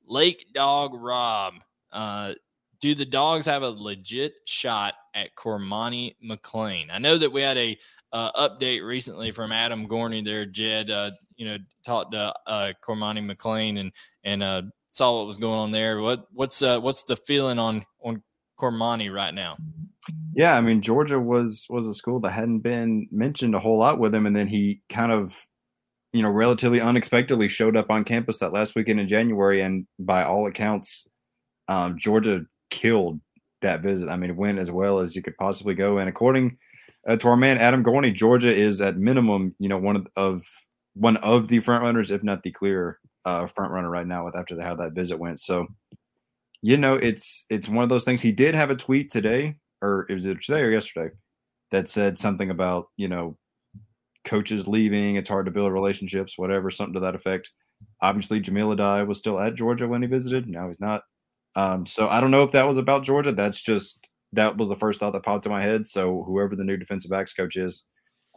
Lake Dog Rob, uh, do the dogs have a legit shot at Cormani McClain? I know that we had a uh, update recently from Adam Gorney there, Jed. Uh, you know, talked to uh, Cormani McClain and and uh, saw what was going on there. What what's uh, what's the feeling on on Cormani right now? Yeah, I mean Georgia was was a school that hadn't been mentioned a whole lot with him, and then he kind of, you know, relatively unexpectedly showed up on campus that last weekend in January, and by all accounts, um, Georgia killed that visit. I mean, went as well as you could possibly go, and according uh, to our man Adam Gorney, Georgia is at minimum, you know, one of, of one of the front runners, if not the clear uh, front runner right now with after the, how that visit went. So, you know, it's it's one of those things. He did have a tweet today, or was it today or yesterday, that said something about you know coaches leaving. It's hard to build relationships, whatever, something to that effect. Obviously, Jahmile Addae was still at Georgia when he visited. Now he's not. Um, so I don't know if that was about Georgia. That's just that was the first thought that popped in my head. So whoever the new defensive backs coach is,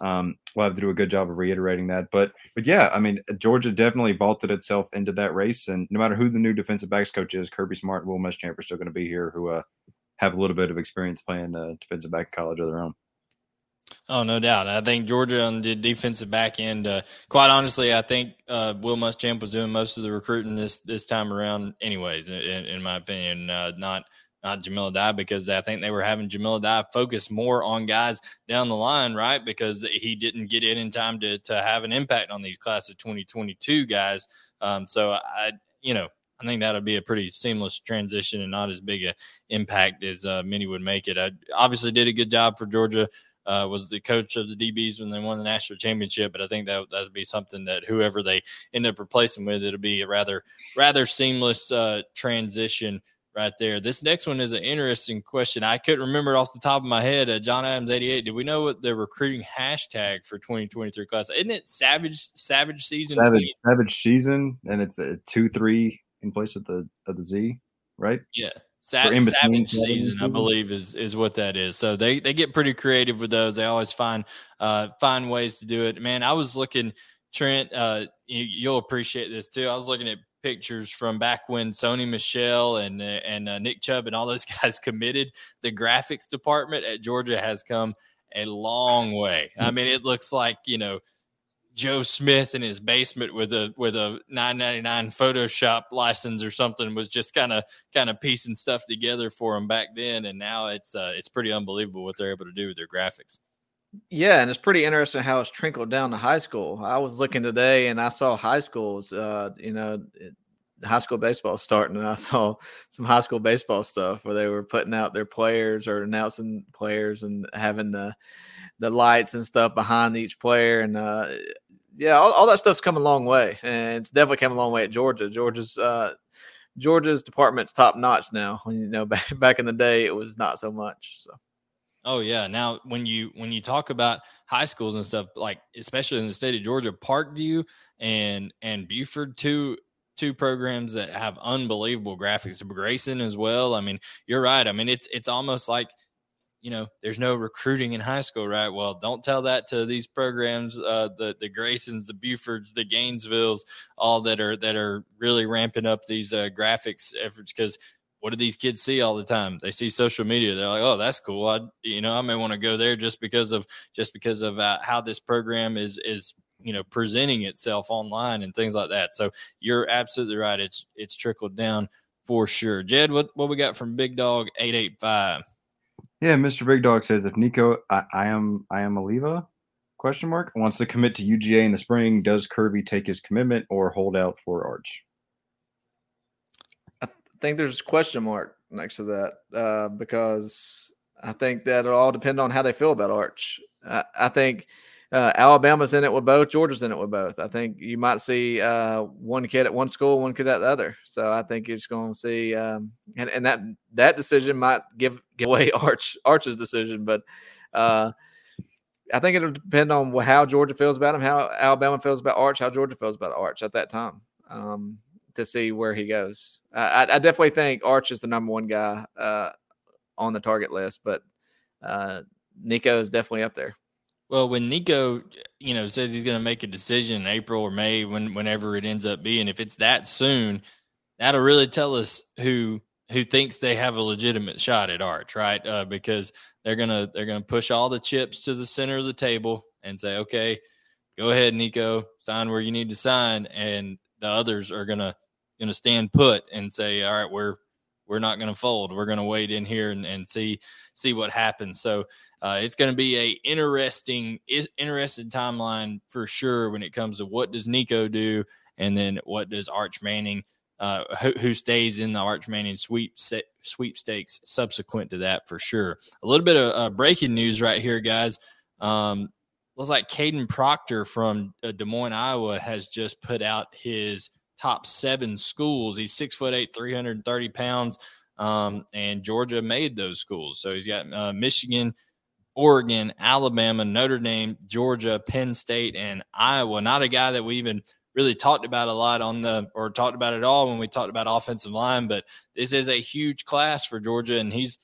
um, we'll have to do a good job of reiterating that. But but yeah, I mean Georgia definitely vaulted itself into that race, and no matter who the new defensive backs coach is, Kirby Smart and Will Muschamp are still going to be here, who uh, have a little bit of experience playing uh, defensive back in college of their own. Oh, no doubt. I think Georgia on the defensive back end. Uh, quite honestly, I think uh, Will Muschamp was doing most of the recruiting this this time around, anyways. In, in my opinion, uh, not not Jahmile Addae because I think they were having Jahmile Addae focus more on guys down the line, right? Because he didn't get in in time to to have an impact on these class of 2022 guys. Um, so I, you know, I think that'll be a pretty seamless transition and not as big a impact as uh, many would make it. I obviously did a good job for Georgia. Uh, was the coach of the DBs when they won the national championship, but I think that that would be something that whoever they end up replacing with, it'll be a rather rather seamless uh, transition right there. This next one is an interesting question. I couldn't remember off the top of my head. Uh, John Adams eighty eight. Did we know what the recruiting hashtag for twenty twenty three class? Isn't it Savage Savage Season? Savage, Savage Season, and it's a two three in place of the of the Z, right? Yeah. Sa- savage season, I believe, is is what that is. So they they get pretty creative with those. They always find uh find ways to do it. Man, I was looking, Trent. Uh, you, you'll appreciate this too. I was looking at pictures from back when Sony Michel and and uh, Nick Chubb and all those guys committed. The graphics department at Georgia has come a long way. I mean, it looks like you know Joe Smith in his basement with a with a 999 Photoshop license or something was just kind of kind of piecing stuff together for him back then, and now it's uh, it's pretty unbelievable what they're able to do with their graphics. Yeah, and it's pretty interesting how it's trickled down to high school. I was looking today and I saw high schools, uh, you know, high school baseball starting, and I saw some high school baseball stuff where they were putting out their players or announcing players and having the the lights and stuff behind each player. And uh, yeah, all, all, that stuff's come a long way, and it's definitely come a long way at Georgia. Georgia's uh, Georgia's department's top notch now. When you know, back back in the day, it was not so much. So. Oh yeah. Now when you when you talk about high schools and stuff, like especially in the state of Georgia, Parkview and and Buford, two two programs that have unbelievable graphics. Grayson as well. I mean, you're right. I mean, it's it's almost like you know, there's no recruiting in high school, right? Well, don't tell that to these programs, uh, the the Graysons, the Bufords, the Gainesvilles, all that are that are really ramping up these uh, graphics efforts because what do these kids see all the time? They see social media. They're like, oh, that's cool. I, you know, I may want to go there just because of just because of uh, how this program is is you know presenting itself online and things like that. So you're absolutely right. It's it's trickled down for sure. Jed, what what we got from Big Dog eight eight five? Yeah, Mr. Big Dog says if Nico I, I am I am Oliva question mark wants to commit to UGA in the spring, does Kirby take his commitment or hold out for Arch? Think there's a question mark next to that uh, because I think that it'll all depend on how they feel about Arch. I, I think uh, Alabama's in it with both. Georgia's in it with both. I think you might see uh, one kid at one school, one kid at the other. So I think you're just going to see, um, and, and that that decision might give give away Arch Arch's decision, but uh, I think it'll depend on how Georgia feels about him, how Alabama feels about Arch, how Georgia feels about Arch at that time um, to see where he goes. I, I, definitely think Arch is the number one guy uh, on the target list, but uh, Nico is definitely up there. Well, when Nico, you know, says he's going to make a decision in April or May, when whenever it ends up being, if it's that soon, that'll really tell us who who thinks they have a legitimate shot at Arch, right? Uh, because they're gonna they're gonna push all the chips to the center of the table and say, okay, go ahead, Nico, sign where you need to sign, and the others are gonna gonna stand put and say, all right, we're we're not gonna fold. We're gonna wait in here and, and see see what happens. So uh, it's going to be a interesting, interesting timeline for sure when it comes to what does Nico do, and then what does Arch Manning, uh, who, stays in the Arch Manning sweep sweepstakes subsequent to that for sure. A little bit of uh, breaking news right here, guys. Um, looks like Kadyn Proctor from uh, Des Moines, Iowa, has just put out his top seven schools. He's six foot eight, 330 pounds. Um, and Georgia made those schools. So he's got uh, Michigan, Oregon, Alabama, Notre Dame, Georgia, Penn State, and Iowa. Not a guy that we even really talked about a lot on the or talked about at all when we talked about offensive line, but this is a huge class for Georgia, and he's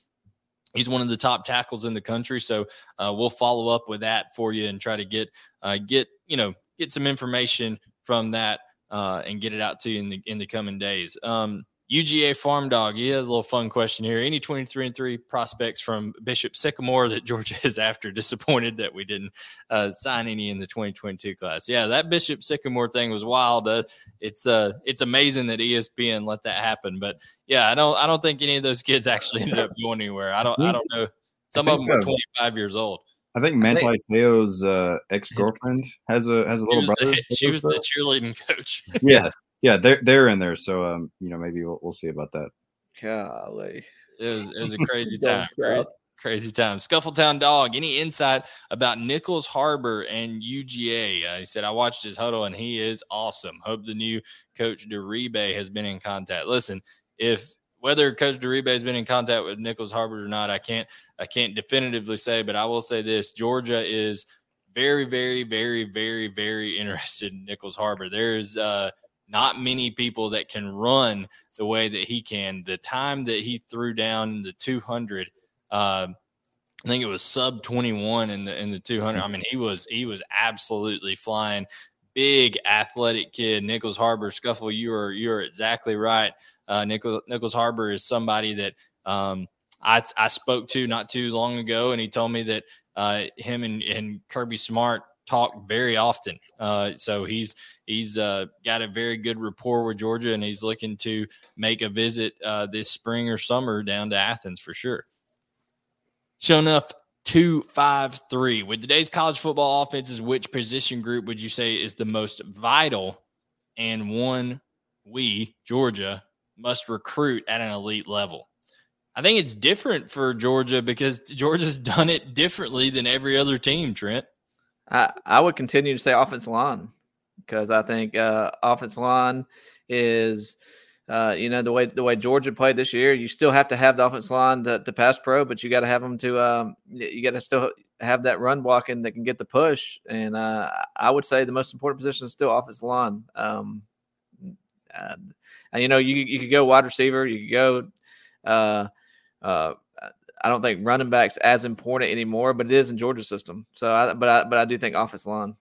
he's one of the top tackles in the country. So uh, we'll follow up with that for you and try to get uh, get you know get some information from that uh, and get it out to you in the in the coming days. Um, UGA Farm Dog, he has a little fun question here. Any 23 and 3 prospects from Bishop Sycamore that Georgia is after? Disappointed that we didn't uh, sign any in the 2022 class. Yeah, that Bishop Sycamore thing was wild. Uh, it's uh, it's amazing that ESPN let that happen. But yeah, I don't I don't think any of those kids actually ended up going anywhere. I don't I don't know. Some of them were 25 years old. I think Manti Te'o's uh, ex girlfriend has a has a little she brother. The, she was the cheerleading coach. yeah, yeah, they're they're in there. So um, you know, maybe we'll, we'll see about that. Golly, it was it was a crazy time. crazy, crazy time. Scuffletown dog. Any insight about Nyckoles Harbor and UGA? Uh, he said I watched his huddle and he is awesome. Hope the new coach Diribe has been in contact. Listen, if whether Coach Diribe has been in contact with Nyckoles Harbor or not, I can't I can't definitively say, but I will say this: Georgia is very, very, very, very, very interested in Nyckoles Harbor. There's uh, not many people that can run the way that he can. The time that he threw down the 200, uh, I think it was sub 21 in the in the 200. I mean, he was he was absolutely flying. Big athletic kid, Nyckoles Harbor. Scuffle, you are you are exactly right. Uh, Nyckoles, Nyckoles Harbor is somebody that um, I I spoke to not too long ago, and he told me that uh, him and, and Kirby Smart talk very often. Uh, so he's he's uh, got a very good rapport with Georgia, and he's looking to make a visit uh, this spring or summer down to Athens for sure. Showing up two five three with today's college football offenses. Which position group would you say is the most vital, and one we Georgia must recruit at an elite level? I think it's different for Georgia because Georgia's done it differently than every other team, Trent. I, I would continue to say offensive line because I think uh, offensive line is, uh, you know, the way the way Georgia played this year. You still have to have the offensive line to, to pass pro, but you got to have them to. Um, you got to still have that run blocking that can get the push. And uh, I would say the most important position is still offensive line. Um, and, and, you know, you you could go wide receiver, you could go. Uh, uh, I don't think running backs as important anymore, but it is in Georgia's system. So, I, but I, but I do think offense line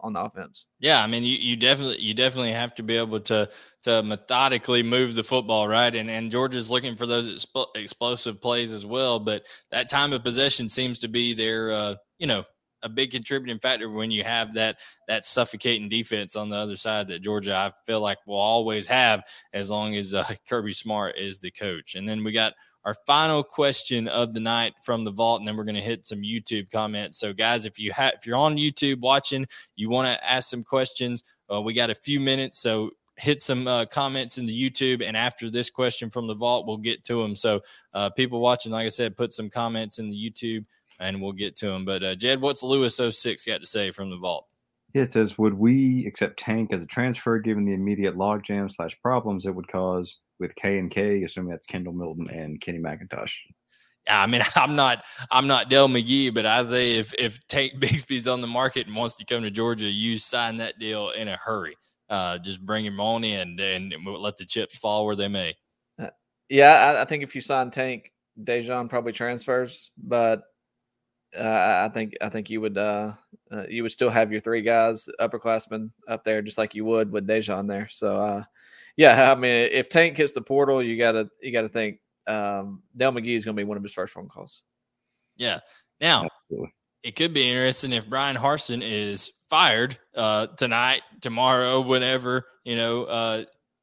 on the offense. Yeah, I mean, you, you definitely you definitely have to be able to to methodically move the football, right? And and Georgia's looking for those explosive plays as well. But that time of possession seems to be their, uh, you know, a big contributing factor when you have that that suffocating defense on the other side that Georgia I feel like will always have as long as uh, Kirby Smart is the coach. And then we got our final question of the night from the vault, and then we're going to hit some YouTube comments. So, guys, if you have if you're on YouTube watching, you want to ask some questions, uh, we got a few minutes, so hit some uh, comments in the YouTube, and after this question from the vault, we'll get to them. So, uh, people watching, like I said, put some comments in the YouTube, and we'll get to them. But uh, Jed, what's Lewis 06 got to say from the vault? Yeah, it says, would we accept Tank as a transfer given the immediate logjam slash problems it would cause with K and K, assuming that's Kendall Milton and Kenny McIntosh? Yeah, I mean, I'm not, I'm not Dell McGee, but I say if if Tank Bigsby's on the market and wants to come to Georgia, you sign that deal in a hurry. Uh, just bring him on in and let the chips fall where they may. Uh, yeah, I, I, think if you sign Tank, Daijun probably transfers, but uh, I think I think you would uh, uh, you would still have your three guys upperclassmen up there just like you would with Daijun there. So uh, yeah, I mean if Tank hits the portal, you gotta you gotta think um, Dell McGee is gonna be one of his first phone calls. Yeah. Now Absolutely. it could be interesting if Bryan Harsin is fired uh, tonight, tomorrow, whenever you know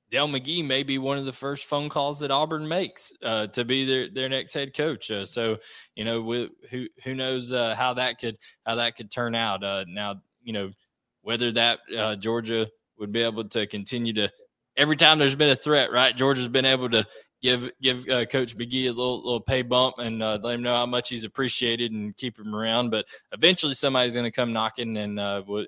Dell McGee may be one of the first phone calls that Auburn makes uh, to be their, their next head coach. Uh, so, you know, we, who who knows uh, how that could how that could turn out. Uh, now, you know, whether that uh, Georgia would be able to continue to every time there's been a threat, right? Georgia's been able to give give uh, Coach McGee a little little pay bump and let him know how much he's appreciated and keep him around. But eventually, somebody's going to come knocking, and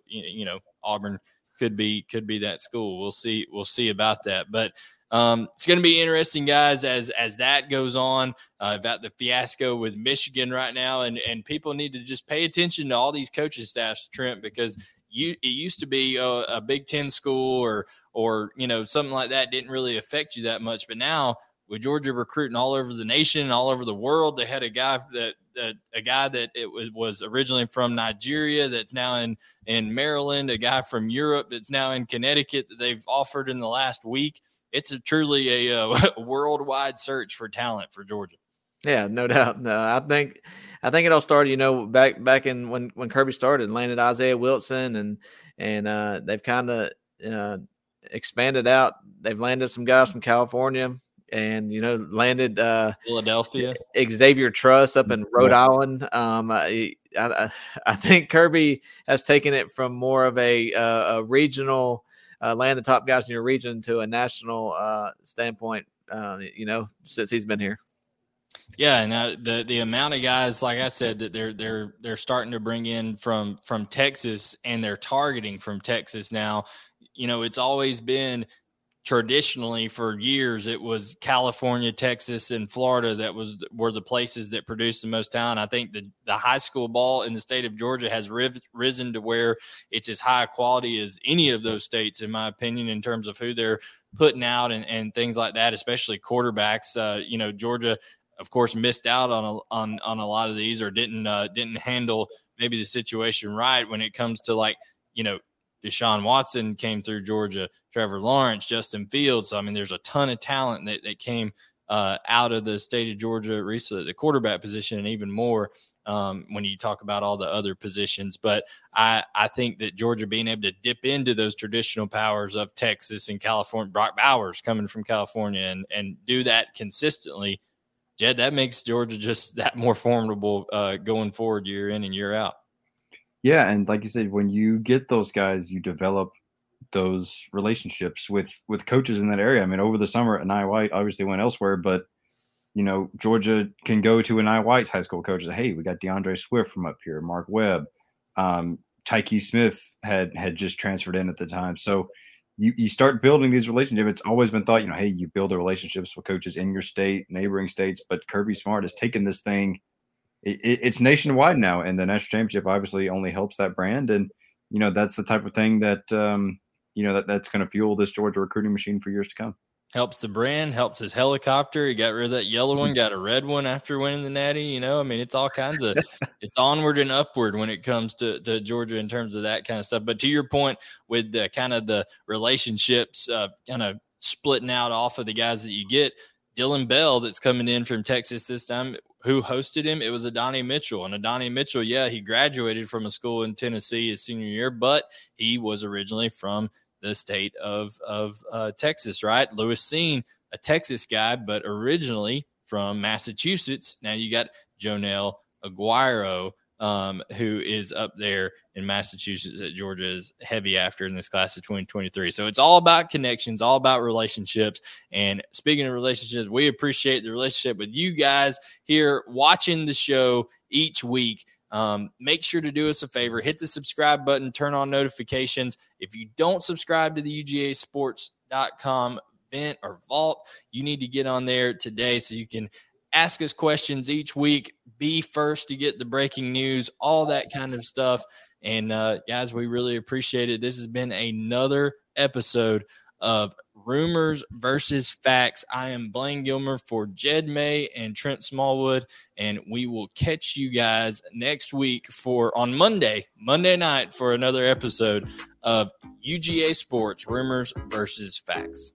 you know, Auburn could be could be that school. We'll see. We'll see about that. But um, it's going to be interesting, guys, as as that goes on. Uh, about the fiasco with Michigan right now, and and people need to just pay attention to all these coaching staffs, Trent, because you it used to be a, a Big Ten school or or you know something like that didn't really affect you that much, but now with Georgia recruiting all over the nation, all over the world. They had a guy that, that a guy that it was, was originally from Nigeria that's now in in Maryland, a guy from Europe that's now in Connecticut that they've offered in the last week. It's a truly a, uh, a worldwide search for talent for Georgia. Yeah, no doubt. No, I think I think it all started, you know, back back in when when Kirby started, landed Isaiah Wilson, and and uh, they've kind of uh, expanded out. They've landed some guys from California and you know landed uh, Philadelphia Xavier Truss up in Rhode yeah. Island. Um, I, I, I think Kirby has taken it from more of a, uh, a regional uh, land the top guys in your region to a national uh, standpoint. Uh, you know, since he's been here. Yeah, and uh, the the amount of guys, like I said, that they're they're they're starting to bring in from from Texas, and they're targeting from Texas now. You know, it's always been traditionally for years it was California, Texas, and Florida that was were the places that produced the most talent. I think the the high school ball in the state of Georgia has risen to where it's as high quality as any of those states, in my opinion, in terms of who they're putting out and, and things like that, especially quarterbacks. Uh, you know, Georgia, of course, missed out on a, on on a lot of these or didn't uh, didn't handle maybe the situation right when it comes to like you know Deshaun Watson came through Georgia, Trevor Lawrence, Justin Fields. So, I mean, there's a ton of talent that, that came uh, out of the state of Georgia recently, the quarterback position, and even more. um, when you talk about all the other positions. But I, I think that Georgia being able to dip into those traditional powers of Texas and California, Brock Bowers coming from California, and, and do that consistently, Jed, that makes Georgia just that more formidable uh, going forward year in and year out. Yeah, and like you said, when you get those guys, you develop those relationships with with coaches in that area. I mean, over the summer, Aniah White obviously went elsewhere, but you know, Georgia can go to Aniah White's high school coach and say, "Hey, we got D'Andre Swift from up here, Mark Webb, um, Tykee Smith had had just transferred in at the time." So you you start building these relationships. It's always been thought, you know, hey, you build the relationships with coaches in your state, neighboring states, but Kirby Smart has taken this thing. It, it, it's nationwide now, and the national championship obviously only helps that brand, and you know that's the type of thing that um, you know that that's going to fuel this Georgia recruiting machine for years to come helps the brand, helps his helicopter. He got rid of that yellow one, got a red one after winning the Natty. You know, I mean, it's all kinds of it's onward and upward when it comes to, to Georgia in terms of that kind of stuff. But to your point, with the kind of the relationships, uh, kind of splitting out off of the guys that you get, Dillon Bell that's coming in from Texas this time. Who hosted him? It was Adonai Mitchell. And Adonai Mitchell, yeah, he graduated from a school in Tennessee his senior year, but he was originally from the state of of uh, Texas, right? Lewis Seen, a Texas guy, but originally from Massachusetts. Now you got Joenel Aguero, um, who is up there in Massachusetts that Georgia is heavy after in this class of 2023. So it's all about connections, all about relationships. And speaking of relationships, we appreciate the relationship with you guys here watching the show each week. Um, make sure to do us a favor, hit the subscribe button, turn on notifications. If you don't subscribe to the UGA sports.com vent or vault, you need to get on there today so you can ask us questions each week, be first to get the breaking news, all that kind of stuff. And uh, guys, we really appreciate it. This has been another episode of rumors versus facts. I am Blayne Gilmer for Jed May and Trent Smallwood, and we will catch you guys next week for on Monday, Monday night for another episode of UGA Sports Rumors versus Facts.